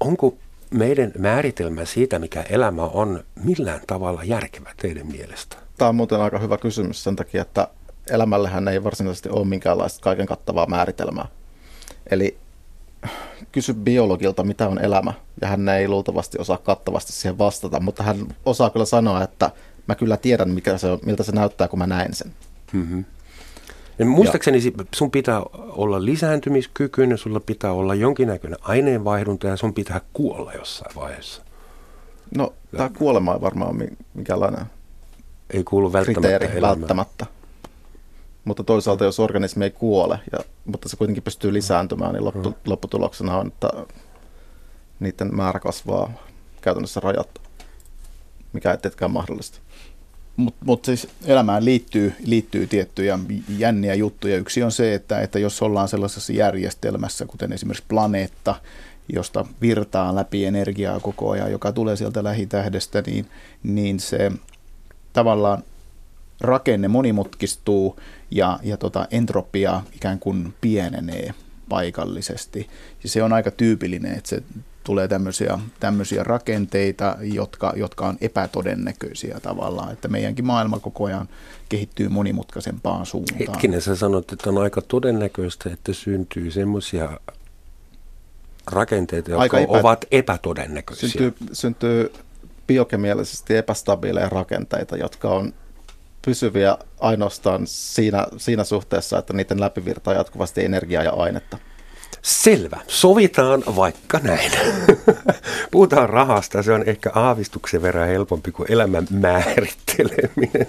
onko meidän määritelmä siitä, mikä elämä on, millään tavalla järkevä teidän mielestä? Tämä on muuten aika hyvä kysymys sen takia, että elämällähän ei varsinaisesti ole minkäänlaista kaiken kattavaa määritelmää. Eli kysy biologilta, mitä on elämä, ja hän ei luultavasti osaa kattavasti siihen vastata, mutta hän osaa kyllä sanoa, että mä kyllä tiedän, mikä se on, miltä se näyttää, kun mä näen sen. Mm-hmm. Ja muistaakseni ja. sun pitää olla lisääntymiskykyinen, sulla pitää olla jonkinnäköinen aineenvaihdunta ja sun pitää kuolla jossain vaiheessa. No, tämä kuolema ei varmaan minkäänlainen ei kuulu välttämättä kriteeri, elämään. välttämättä. Mutta toisaalta, jos organismi ei kuole, ja, mutta se kuitenkin pystyy lisääntymään, niin loppu, mm. lopputuloksena on, että niiden määrä kasvaa käytännössä rajatta, mikä ei tietenkään mahdollista. Mutta mut siis elämään liittyy, liittyy tiettyjä jänniä juttuja. Yksi on se, että, että jos ollaan sellaisessa järjestelmässä, kuten esimerkiksi planeetta, josta virtaa läpi energiaa koko ajan, joka tulee sieltä lähitähdestä, niin, niin se tavallaan rakenne monimutkistuu ja, ja tota, entropia ikään kuin pienenee paikallisesti. Ja se on aika tyypillinen, että se tulee tämmöisiä, tämmöisiä rakenteita, jotka, jotka on epätodennäköisiä tavallaan, että meidänkin maailma koko ajan kehittyy monimutkaisempaan suuntaan. Hetkinen, sä sanoit, että on aika todennäköistä, että syntyy semmoisia rakenteita, jotka aika epä... ovat epätodennäköisiä. Syntyy, syntyy biokemiallisesti epästabiileja rakenteita, jotka on pysyviä ainoastaan siinä, siinä suhteessa, että niiden läpivirtaa jatkuvasti energiaa ja ainetta. Selvä. Sovitaan vaikka näin. Puhutaan rahasta. Se on ehkä aavistuksen verran helpompi kuin elämän määritteleminen.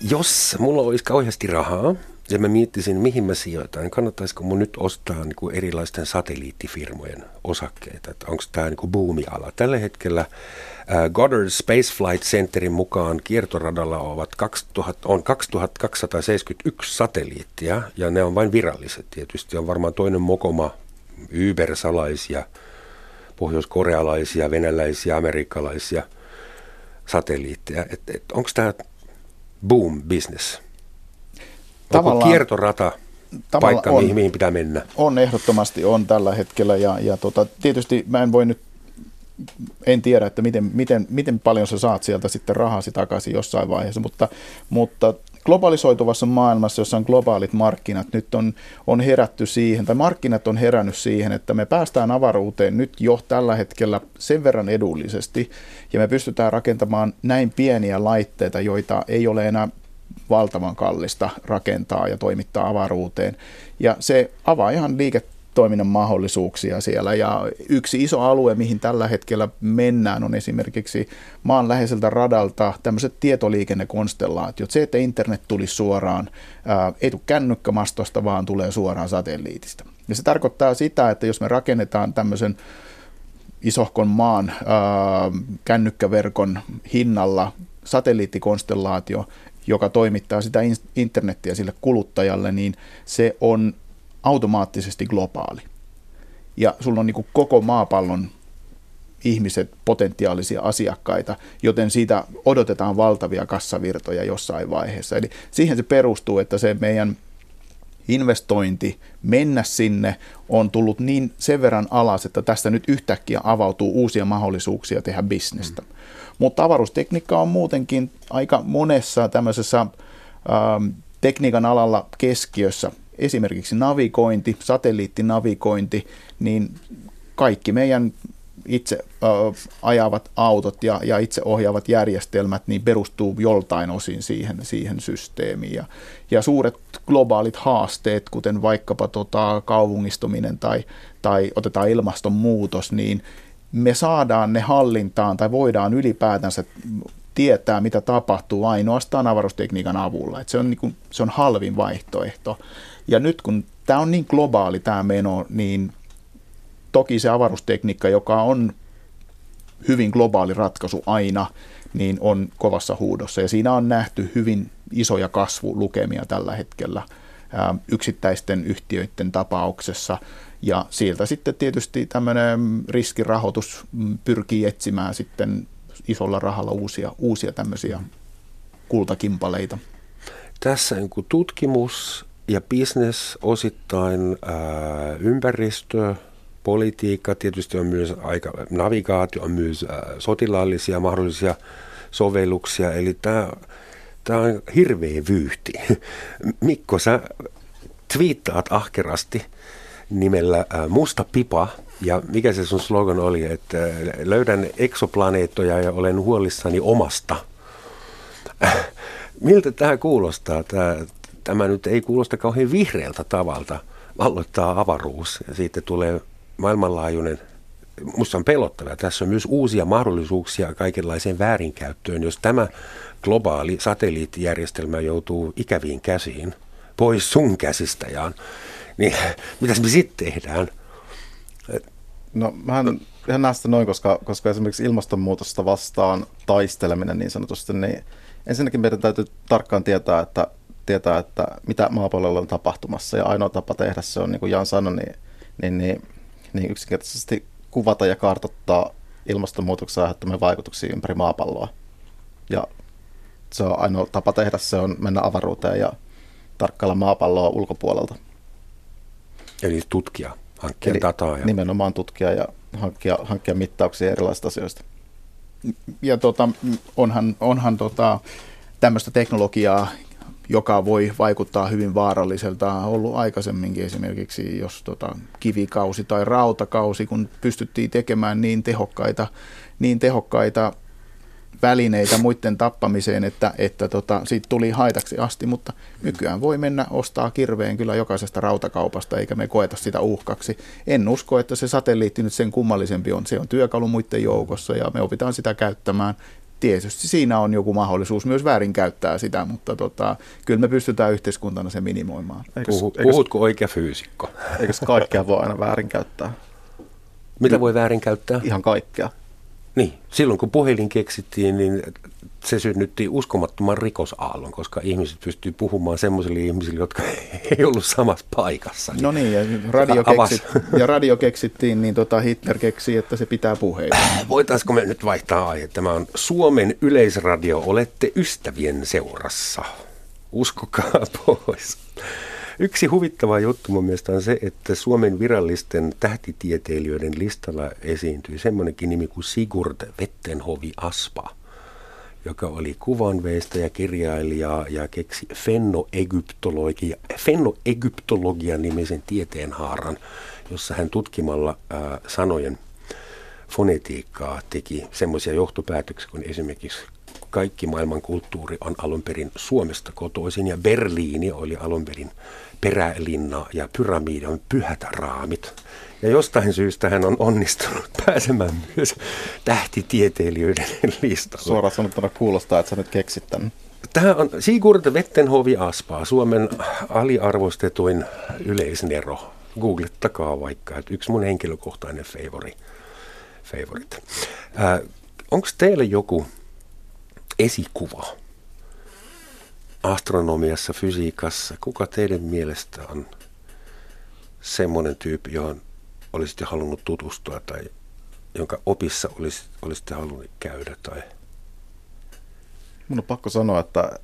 Jos mulla olisi kauheasti rahaa ja mä miettisin, mihin mä sijoitan, kannattaisiko mun nyt ostaa niin kuin erilaisten satelliittifirmojen osakkeita? Onko tämä niin boomiala? Tällä hetkellä Goddard Space Flight Centerin mukaan kiertoradalla ovat 2000, on 2271 satelliittia ja ne on vain viralliset. Tietysti on varmaan toinen mokoma ybersalaisia, pohjoiskorealaisia, venäläisiä, amerikkalaisia satelliitteja. Et, et, Onko tämä boom business? Onko kiertorata paikka, on, mihin pitää mennä? On ehdottomasti on tällä hetkellä ja, ja tota, tietysti mä en voi nyt en tiedä, että miten, miten, miten paljon sä saat sieltä sitten rahasi takaisin jossain vaiheessa, mutta, mutta globalisoituvassa maailmassa, jossa on globaalit markkinat, nyt on, on herätty siihen, tai markkinat on herännyt siihen, että me päästään avaruuteen nyt jo tällä hetkellä sen verran edullisesti, ja me pystytään rakentamaan näin pieniä laitteita, joita ei ole enää valtavan kallista rakentaa ja toimittaa avaruuteen. Ja se avaa ihan liiketoiminnan mahdollisuuksia siellä. Ja yksi iso alue, mihin tällä hetkellä mennään, on esimerkiksi maan läheiseltä radalta tämmöiset tietoliikennekonstellaatiot. Se, että internet tuli suoraan, ää, ei tule kännykkämastosta, vaan tulee suoraan satelliitista. Ja se tarkoittaa sitä, että jos me rakennetaan tämmöisen isohkon maan ää, kännykkäverkon hinnalla satelliittikonstellaatio, joka toimittaa sitä internettiä sille kuluttajalle, niin se on automaattisesti globaali. Ja sulla on niin koko maapallon ihmiset potentiaalisia asiakkaita, joten siitä odotetaan valtavia kassavirtoja jossain vaiheessa. Eli siihen se perustuu, että se meidän investointi mennä sinne on tullut niin sen verran alas, että tästä nyt yhtäkkiä avautuu uusia mahdollisuuksia tehdä bisnestä. Mm. Mutta avaruustekniikka on muutenkin aika monessa tämmöisessä ähm, tekniikan alalla keskiössä. Esimerkiksi navigointi, satelliittinavigointi, niin kaikki meidän itse ajavat autot ja, ja itse ohjaavat järjestelmät niin perustuu joltain osin siihen, siihen systeemiin. Ja, ja suuret globaalit haasteet, kuten vaikkapa tota, kaupungistuminen tai, tai otetaan ilmastonmuutos, niin me saadaan ne hallintaan tai voidaan ylipäätänsä tietää, mitä tapahtuu ainoastaan avaruustekniikan avulla. Et se, on niin kuin, se on halvin vaihtoehto. Ja nyt kun tämä on niin globaali tämä meno, niin toki se avaruustekniikka, joka on hyvin globaali ratkaisu aina, niin on kovassa huudossa. Ja siinä on nähty hyvin isoja kasvulukemia tällä hetkellä yksittäisten yhtiöiden tapauksessa. Ja sieltä sitten tietysti tämmöinen riskirahoitus pyrkii etsimään sitten isolla rahalla uusia, uusia tämmöisiä kultakimpaleita. Tässä niin tutkimus ja business osittain ää, ympäristö, politiikka, tietysti on myös aika, navigaatio, on myös ää, sotilaallisia mahdollisia sovelluksia, eli tämä Tämä on hirveä vyyhti. Mikko, sä twiittaat ahkerasti nimellä Musta Pipa. Ja mikä se sun slogan oli, että löydän eksoplaneettoja ja olen huolissani omasta. Miltä tämä kuulostaa? Tämä, tämä nyt ei kuulosta kauhean vihreältä tavalta valloittaa avaruus ja siitä tulee maailmanlaajuinen Musta on pelottavaa. Tässä on myös uusia mahdollisuuksia kaikenlaiseen väärinkäyttöön, jos tämä globaali satelliittijärjestelmä joutuu ikäviin käsiin, pois sun käsistä, Jaan, niin mitäs me sitten tehdään? No mä en ihan näistä noin, koska, koska esimerkiksi ilmastonmuutosta vastaan taisteleminen niin sanotusti, niin ensinnäkin meidän täytyy tarkkaan tietää, että, tietää, että mitä maapallolla on tapahtumassa. Ja ainoa tapa tehdä se on, niin kuin Jan sanoi, niin, niin, niin, niin yksinkertaisesti kuvata ja kartoittaa ilmastonmuutoksen aiheuttamia vaikutuksia ympäri maapalloa. Ja se on ainoa tapa tehdä, se on mennä avaruuteen ja tarkkailla maapalloa ulkopuolelta. Eli tutkia, hankkia Eli dataa. Ja... Nimenomaan tutkia ja hankkia, hankkia mittauksia erilaisista asioista. Ja tota, onhan, onhan tota, tämmöistä teknologiaa, joka voi vaikuttaa hyvin vaaralliselta, on ollut aikaisemminkin esimerkiksi, jos tota, kivikausi tai rautakausi, kun pystyttiin tekemään niin tehokkaita, niin tehokkaita välineitä muiden tappamiseen, että, että tota, siitä tuli haitaksi asti, mutta nykyään voi mennä ostaa kirveen kyllä jokaisesta rautakaupasta, eikä me koeta sitä uhkaksi. En usko, että se satelliitti nyt sen kummallisempi on. Se on työkalu muiden joukossa ja me opitaan sitä käyttämään. Tietysti siinä on joku mahdollisuus myös väärinkäyttää sitä, mutta tota, kyllä me pystytään yhteiskuntana se minimoimaan. Eikös, Puhu, eikös, puhutko oikea fyysikko? Eikös kaikkea voi aina väärinkäyttää? Mitä voi väärinkäyttää? Ihan kaikkea. Niin, silloin kun puhelin keksittiin, niin se synnytti uskomattoman rikosaallon, koska ihmiset pystyy puhumaan semmoisille ihmisille, jotka ei ollut samassa paikassa. No niin, ja radio, keksit, ja radio keksittiin, niin tota Hitler keksi, että se pitää puheita. Voitaisiko me nyt vaihtaa aihe? Tämä on Suomen yleisradio. Olette ystävien seurassa. Uskokaa pois. Yksi huvittava juttu mun mielestä on se, että Suomen virallisten tähtitieteilijöiden listalla esiintyy semmoinenkin nimi kuin Sigurd Vettenhovi Aspa, joka oli kuvanveistäjä, kirjailija ja keksi fennoegyptologia, fennoegyptologia nimisen tieteenhaaran, jossa hän tutkimalla ää, sanojen fonetiikkaa teki semmoisia johtopäätöksiä kuin esimerkiksi kaikki maailman kulttuuri on alun perin Suomesta kotoisin ja Berliini oli alun perin perälinna ja pyramidi on pyhät raamit. Ja jostain syystä hän on onnistunut pääsemään myös tähtitieteilijöiden listalle. Suoraan sanottuna kuulostaa, että sä nyt keksit tämän. Tämä on Sigurd Vettenhovi Aspaa, Suomen aliarvostetuin yleisnero. Googlettakaa vaikka, että yksi mun henkilökohtainen favori. Äh, Onko teillä joku esikuva astronomiassa, fysiikassa, kuka teidän mielestä on semmoinen tyyppi, johon olisitte halunnut tutustua tai jonka opissa olis, olisitte halunnut käydä? Tai... Mun on pakko sanoa, että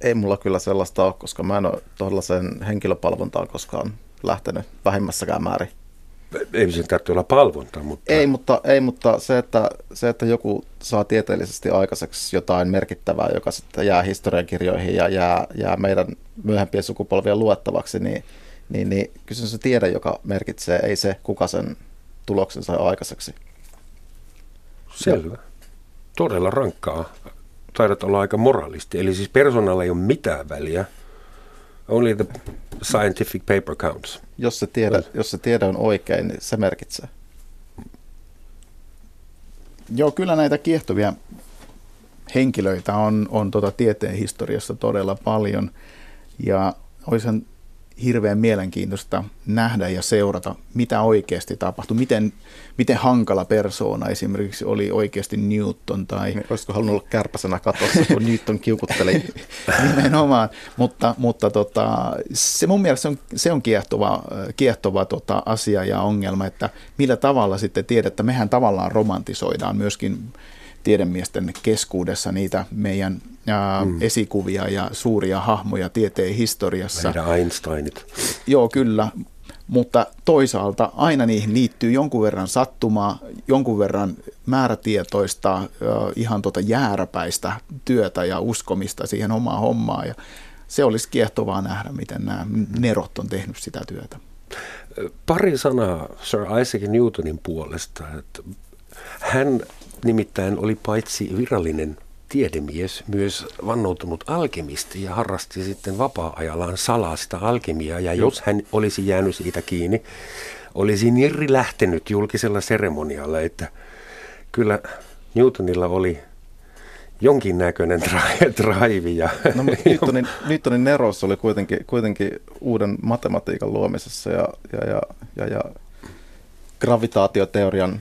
ei mulla kyllä sellaista ole, koska mä en ole tuollaiseen henkilöpalvontaan koskaan lähtenyt vähimmässäkään määrin ei sen tarvitse olla palvonta, mutta... Ei, mutta, ei, mutta se, että, se, että joku saa tieteellisesti aikaiseksi jotain merkittävää, joka sitten jää historiankirjoihin ja jää, jää meidän myöhempien sukupolvien luettavaksi, niin, niin, niin kyllä se tiede, joka merkitsee, ei se, kuka sen tuloksen sai aikaiseksi. Selvä. Todella rankkaa. Taidat olla aika moralisti. Eli siis persoonalla ei ole mitään väliä. Only the scientific paper counts. Jos se tiede, jos se tiede on oikein, niin se merkitsee. Joo, kyllä näitä kiehtovia henkilöitä on, on tuota tieteen historiassa todella paljon. Ja olisin hirveän mielenkiintoista nähdä ja seurata, mitä oikeasti tapahtui. Miten, miten hankala persoona esimerkiksi oli oikeasti Newton. Tai... Niin, olisiko halunnut olla kärpäsenä katossa, kun Newton kiukutteli? Nimenomaan, mutta, mutta tota, se mun mielestä se on, se on kiehtova, kiehtova tota, asia ja ongelma, että millä tavalla sitten tiedettä, mehän tavallaan romantisoidaan myöskin tiedemiesten keskuudessa niitä meidän ää, mm. esikuvia ja suuria hahmoja tieteen historiassa. Meidän Einsteinit. Joo, kyllä. Mutta toisaalta aina niihin liittyy jonkun verran sattumaa, jonkun verran määrätietoista, ihan tota jääräpäistä työtä ja uskomista siihen omaan hommaan. Ja se olisi kiehtovaa nähdä, miten nämä nerot on tehnyt sitä työtä. Pari sanaa Sir Isaac Newtonin puolesta. Että hän nimittäin oli paitsi virallinen tiedemies, myös vannoutunut alkemisti ja harrasti sitten vapaa-ajallaan salaa sitä alkemiaa. Ja jos hän olisi jäänyt siitä kiinni, olisi Nirri lähtenyt julkisella seremonialla, että kyllä Newtonilla oli jonkinnäköinen drive. Ja no, mutta Newtonin, Newtonin neros oli kuitenkin, kuitenkin uuden matematiikan luomisessa ja, ja, ja, ja, ja gravitaatioteorian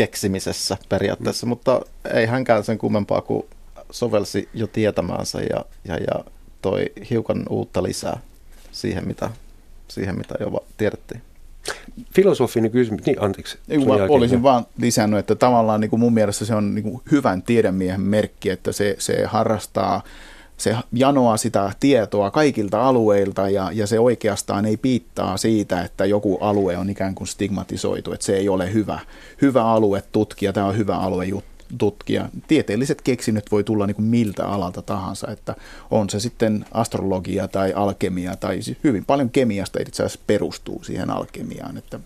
keksimisessä periaatteessa, mm. mutta ei hänkään sen kummempaa kuin sovelsi jo tietämäänsä ja, ja, ja toi hiukan uutta lisää siihen, mitä, siihen, mitä jo tiedettiin. Filosofinen kysymys, niin anteeksi. Niin, mä olisin vaan lisännyt, että tavallaan niin kuin mun mielestä se on niin kuin hyvän tiedemiehen merkki, että se, se harrastaa se janoaa sitä tietoa kaikilta alueilta ja, ja se oikeastaan ei piittaa siitä, että joku alue on ikään kuin stigmatisoitu, että se ei ole hyvä, hyvä alue tutkia, tämä on hyvä alue tutkia. Tieteelliset keksinnöt voi tulla niin kuin miltä alalta tahansa, että on se sitten astrologia tai alkemia tai siis hyvin paljon kemiasta itse asiassa perustuu siihen alkemiaan. Että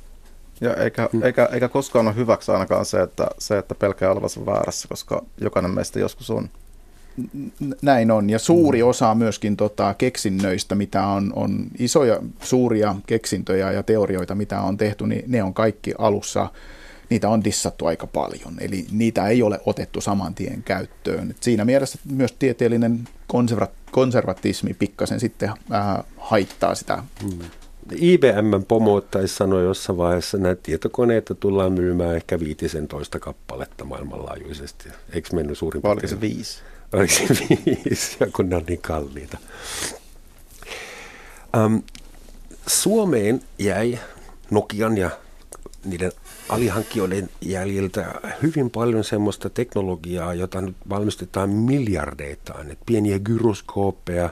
ja eikä, eikä, eikä koskaan ole hyväksi ainakaan se, että, se, että pelkää olevansa väärässä, koska jokainen meistä joskus on näin on, ja suuri mm. osa myöskin tota, keksinnöistä, mitä on, on isoja, suuria keksintöjä ja teorioita, mitä on tehty, niin ne on kaikki alussa, niitä on dissattu aika paljon, eli niitä ei ole otettu saman tien käyttöön. Et siinä mielessä myös tieteellinen konserva- konservatismi pikkasen sitten äh, haittaa sitä mm. IBM pomo taisi sanoa jossain vaiheessa, että näitä tietokoneita tullaan myymään ehkä 15 kappaletta maailmanlaajuisesti. Eikö mennyt suurin piirtein? Oliko se viisi? Oliko se viisi, ja kun ne on niin kalliita. Um, Suomeen jäi Nokian ja niiden alihankkijoiden jäljiltä hyvin paljon semmoista teknologiaa, jota nyt valmistetaan miljardeitaan. Et pieniä gyroskooppeja,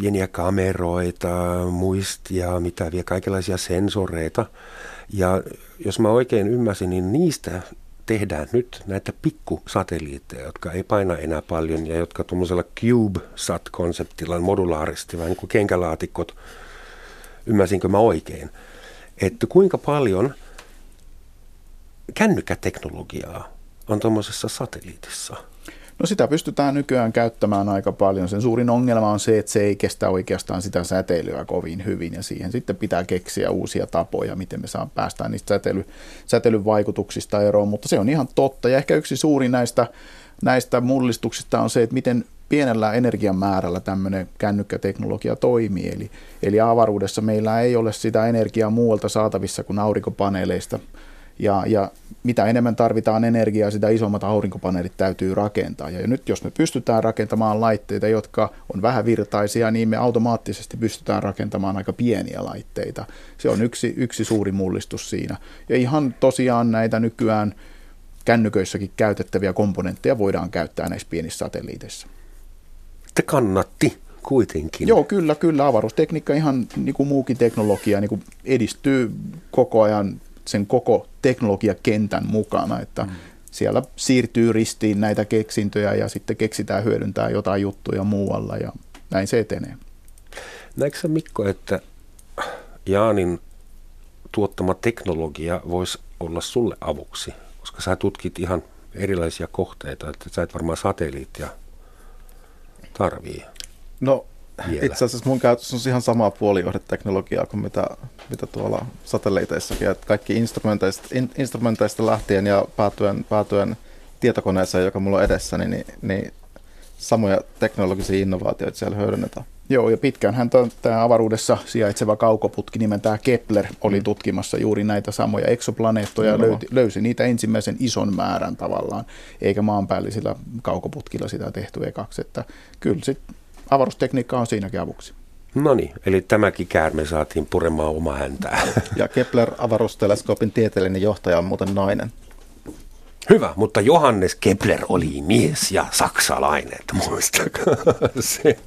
pieniä kameroita, muistia, mitä vielä kaikenlaisia sensoreita. Ja jos mä oikein ymmärsin, niin niistä tehdään nyt näitä pikkusatelliitteja, jotka ei paina enää paljon ja jotka tuommoisella CubeSat-konseptilla modulaaristi, vähän niin kuin kenkälaatikot, ymmärsinkö mä oikein, että kuinka paljon kännykkäteknologiaa on tuommoisessa satelliitissa – No sitä pystytään nykyään käyttämään aika paljon. Sen suurin ongelma on se, että se ei kestä oikeastaan sitä säteilyä kovin hyvin ja siihen sitten pitää keksiä uusia tapoja, miten me saa päästään niistä säteily, säteilyn vaikutuksista eroon, mutta se on ihan totta. Ja ehkä yksi suuri näistä, näistä mullistuksista on se, että miten pienellä energian määrällä tämmöinen kännykkäteknologia toimii. Eli, eli avaruudessa meillä ei ole sitä energiaa muualta saatavissa kuin aurinkopaneeleista – ja, ja mitä enemmän tarvitaan energiaa, sitä isommat aurinkopaneelit täytyy rakentaa. Ja nyt jos me pystytään rakentamaan laitteita, jotka on vähävirtaisia, niin me automaattisesti pystytään rakentamaan aika pieniä laitteita. Se on yksi, yksi suuri mullistus siinä. Ja ihan tosiaan näitä nykyään kännyköissäkin käytettäviä komponentteja voidaan käyttää näissä pienissä satelliiteissa. Te kannatti kuitenkin. Joo, kyllä, kyllä. Avaruustekniikka ihan niin kuin muukin teknologia niin kuin edistyy koko ajan sen koko teknologiakentän mukana, että mm. siellä siirtyy ristiin näitä keksintöjä ja sitten keksitään hyödyntää jotain juttuja muualla ja näin se etenee. Näetkö Mikko, että Jaanin tuottama teknologia voisi olla sulle avuksi, koska sä tutkit ihan erilaisia kohteita, että sä et varmaan satelliittia tarvii. No vielä. Itse asiassa mun käytössä on ihan samaa puolijohdeteknologiaa kuin mitä, mitä tuolla satelliiteissakin. Että kaikki instrumenteista, in, instrumenteista lähtien ja päätyen, päätyen tietokoneeseen, joka mulla on edessä, niin, niin, niin samoja teknologisia innovaatioita siellä hyödynnetään. Joo, ja pitkään tämä avaruudessa sijaitseva kaukoputki nimeltään Kepler oli mm. tutkimassa juuri näitä samoja eksoplaneettoja ja löysi, löysi niitä ensimmäisen ison määrän tavallaan, eikä maanpäällisillä kaukoputkilla sitä tehty ekaksi. Että kyllä sit avaruustekniikka on siinäkin avuksi. No niin, eli tämäkin käärme saatiin puremaan oma häntää. Ja Kepler-avaruusteleskoopin tieteellinen johtaja on muuten nainen. Hyvä, mutta Johannes Kepler oli mies ja saksalainen, muistakaa se.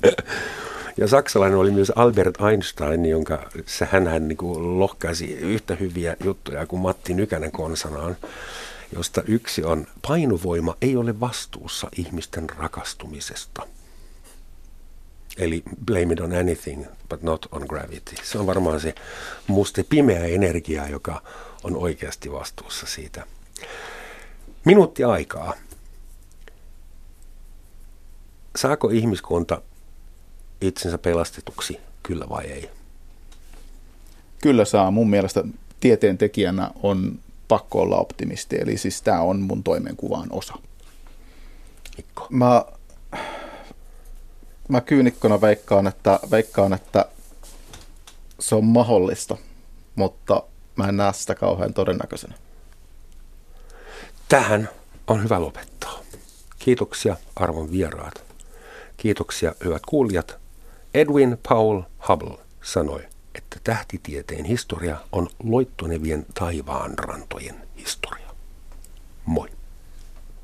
Ja saksalainen oli myös Albert Einstein, jonka hän, hän niin kuin lohkaisi yhtä hyviä juttuja kuin Matti Nykänen konsanaan, josta yksi on painovoima ei ole vastuussa ihmisten rakastumisesta. Eli blame it on anything, but not on gravity. Se on varmaan se muste pimeä energia, joka on oikeasti vastuussa siitä. Minuutti aikaa. Saako ihmiskunta itsensä pelastetuksi, kyllä vai ei? Kyllä saa. Mun mielestä tieteen tekijänä on pakko olla optimisti, eli siis tämä on mun toimenkuvaan osa. Mikko. Mä mä kyynikkona veikkaan, että, veikkaan, että se on mahdollista, mutta mä en näe sitä kauhean todennäköisenä. Tähän on hyvä lopettaa. Kiitoksia arvon vieraat. Kiitoksia hyvät kuulijat. Edwin Paul Hubble sanoi, että tähtitieteen historia on loittonevien taivaan rantojen historia. Moi.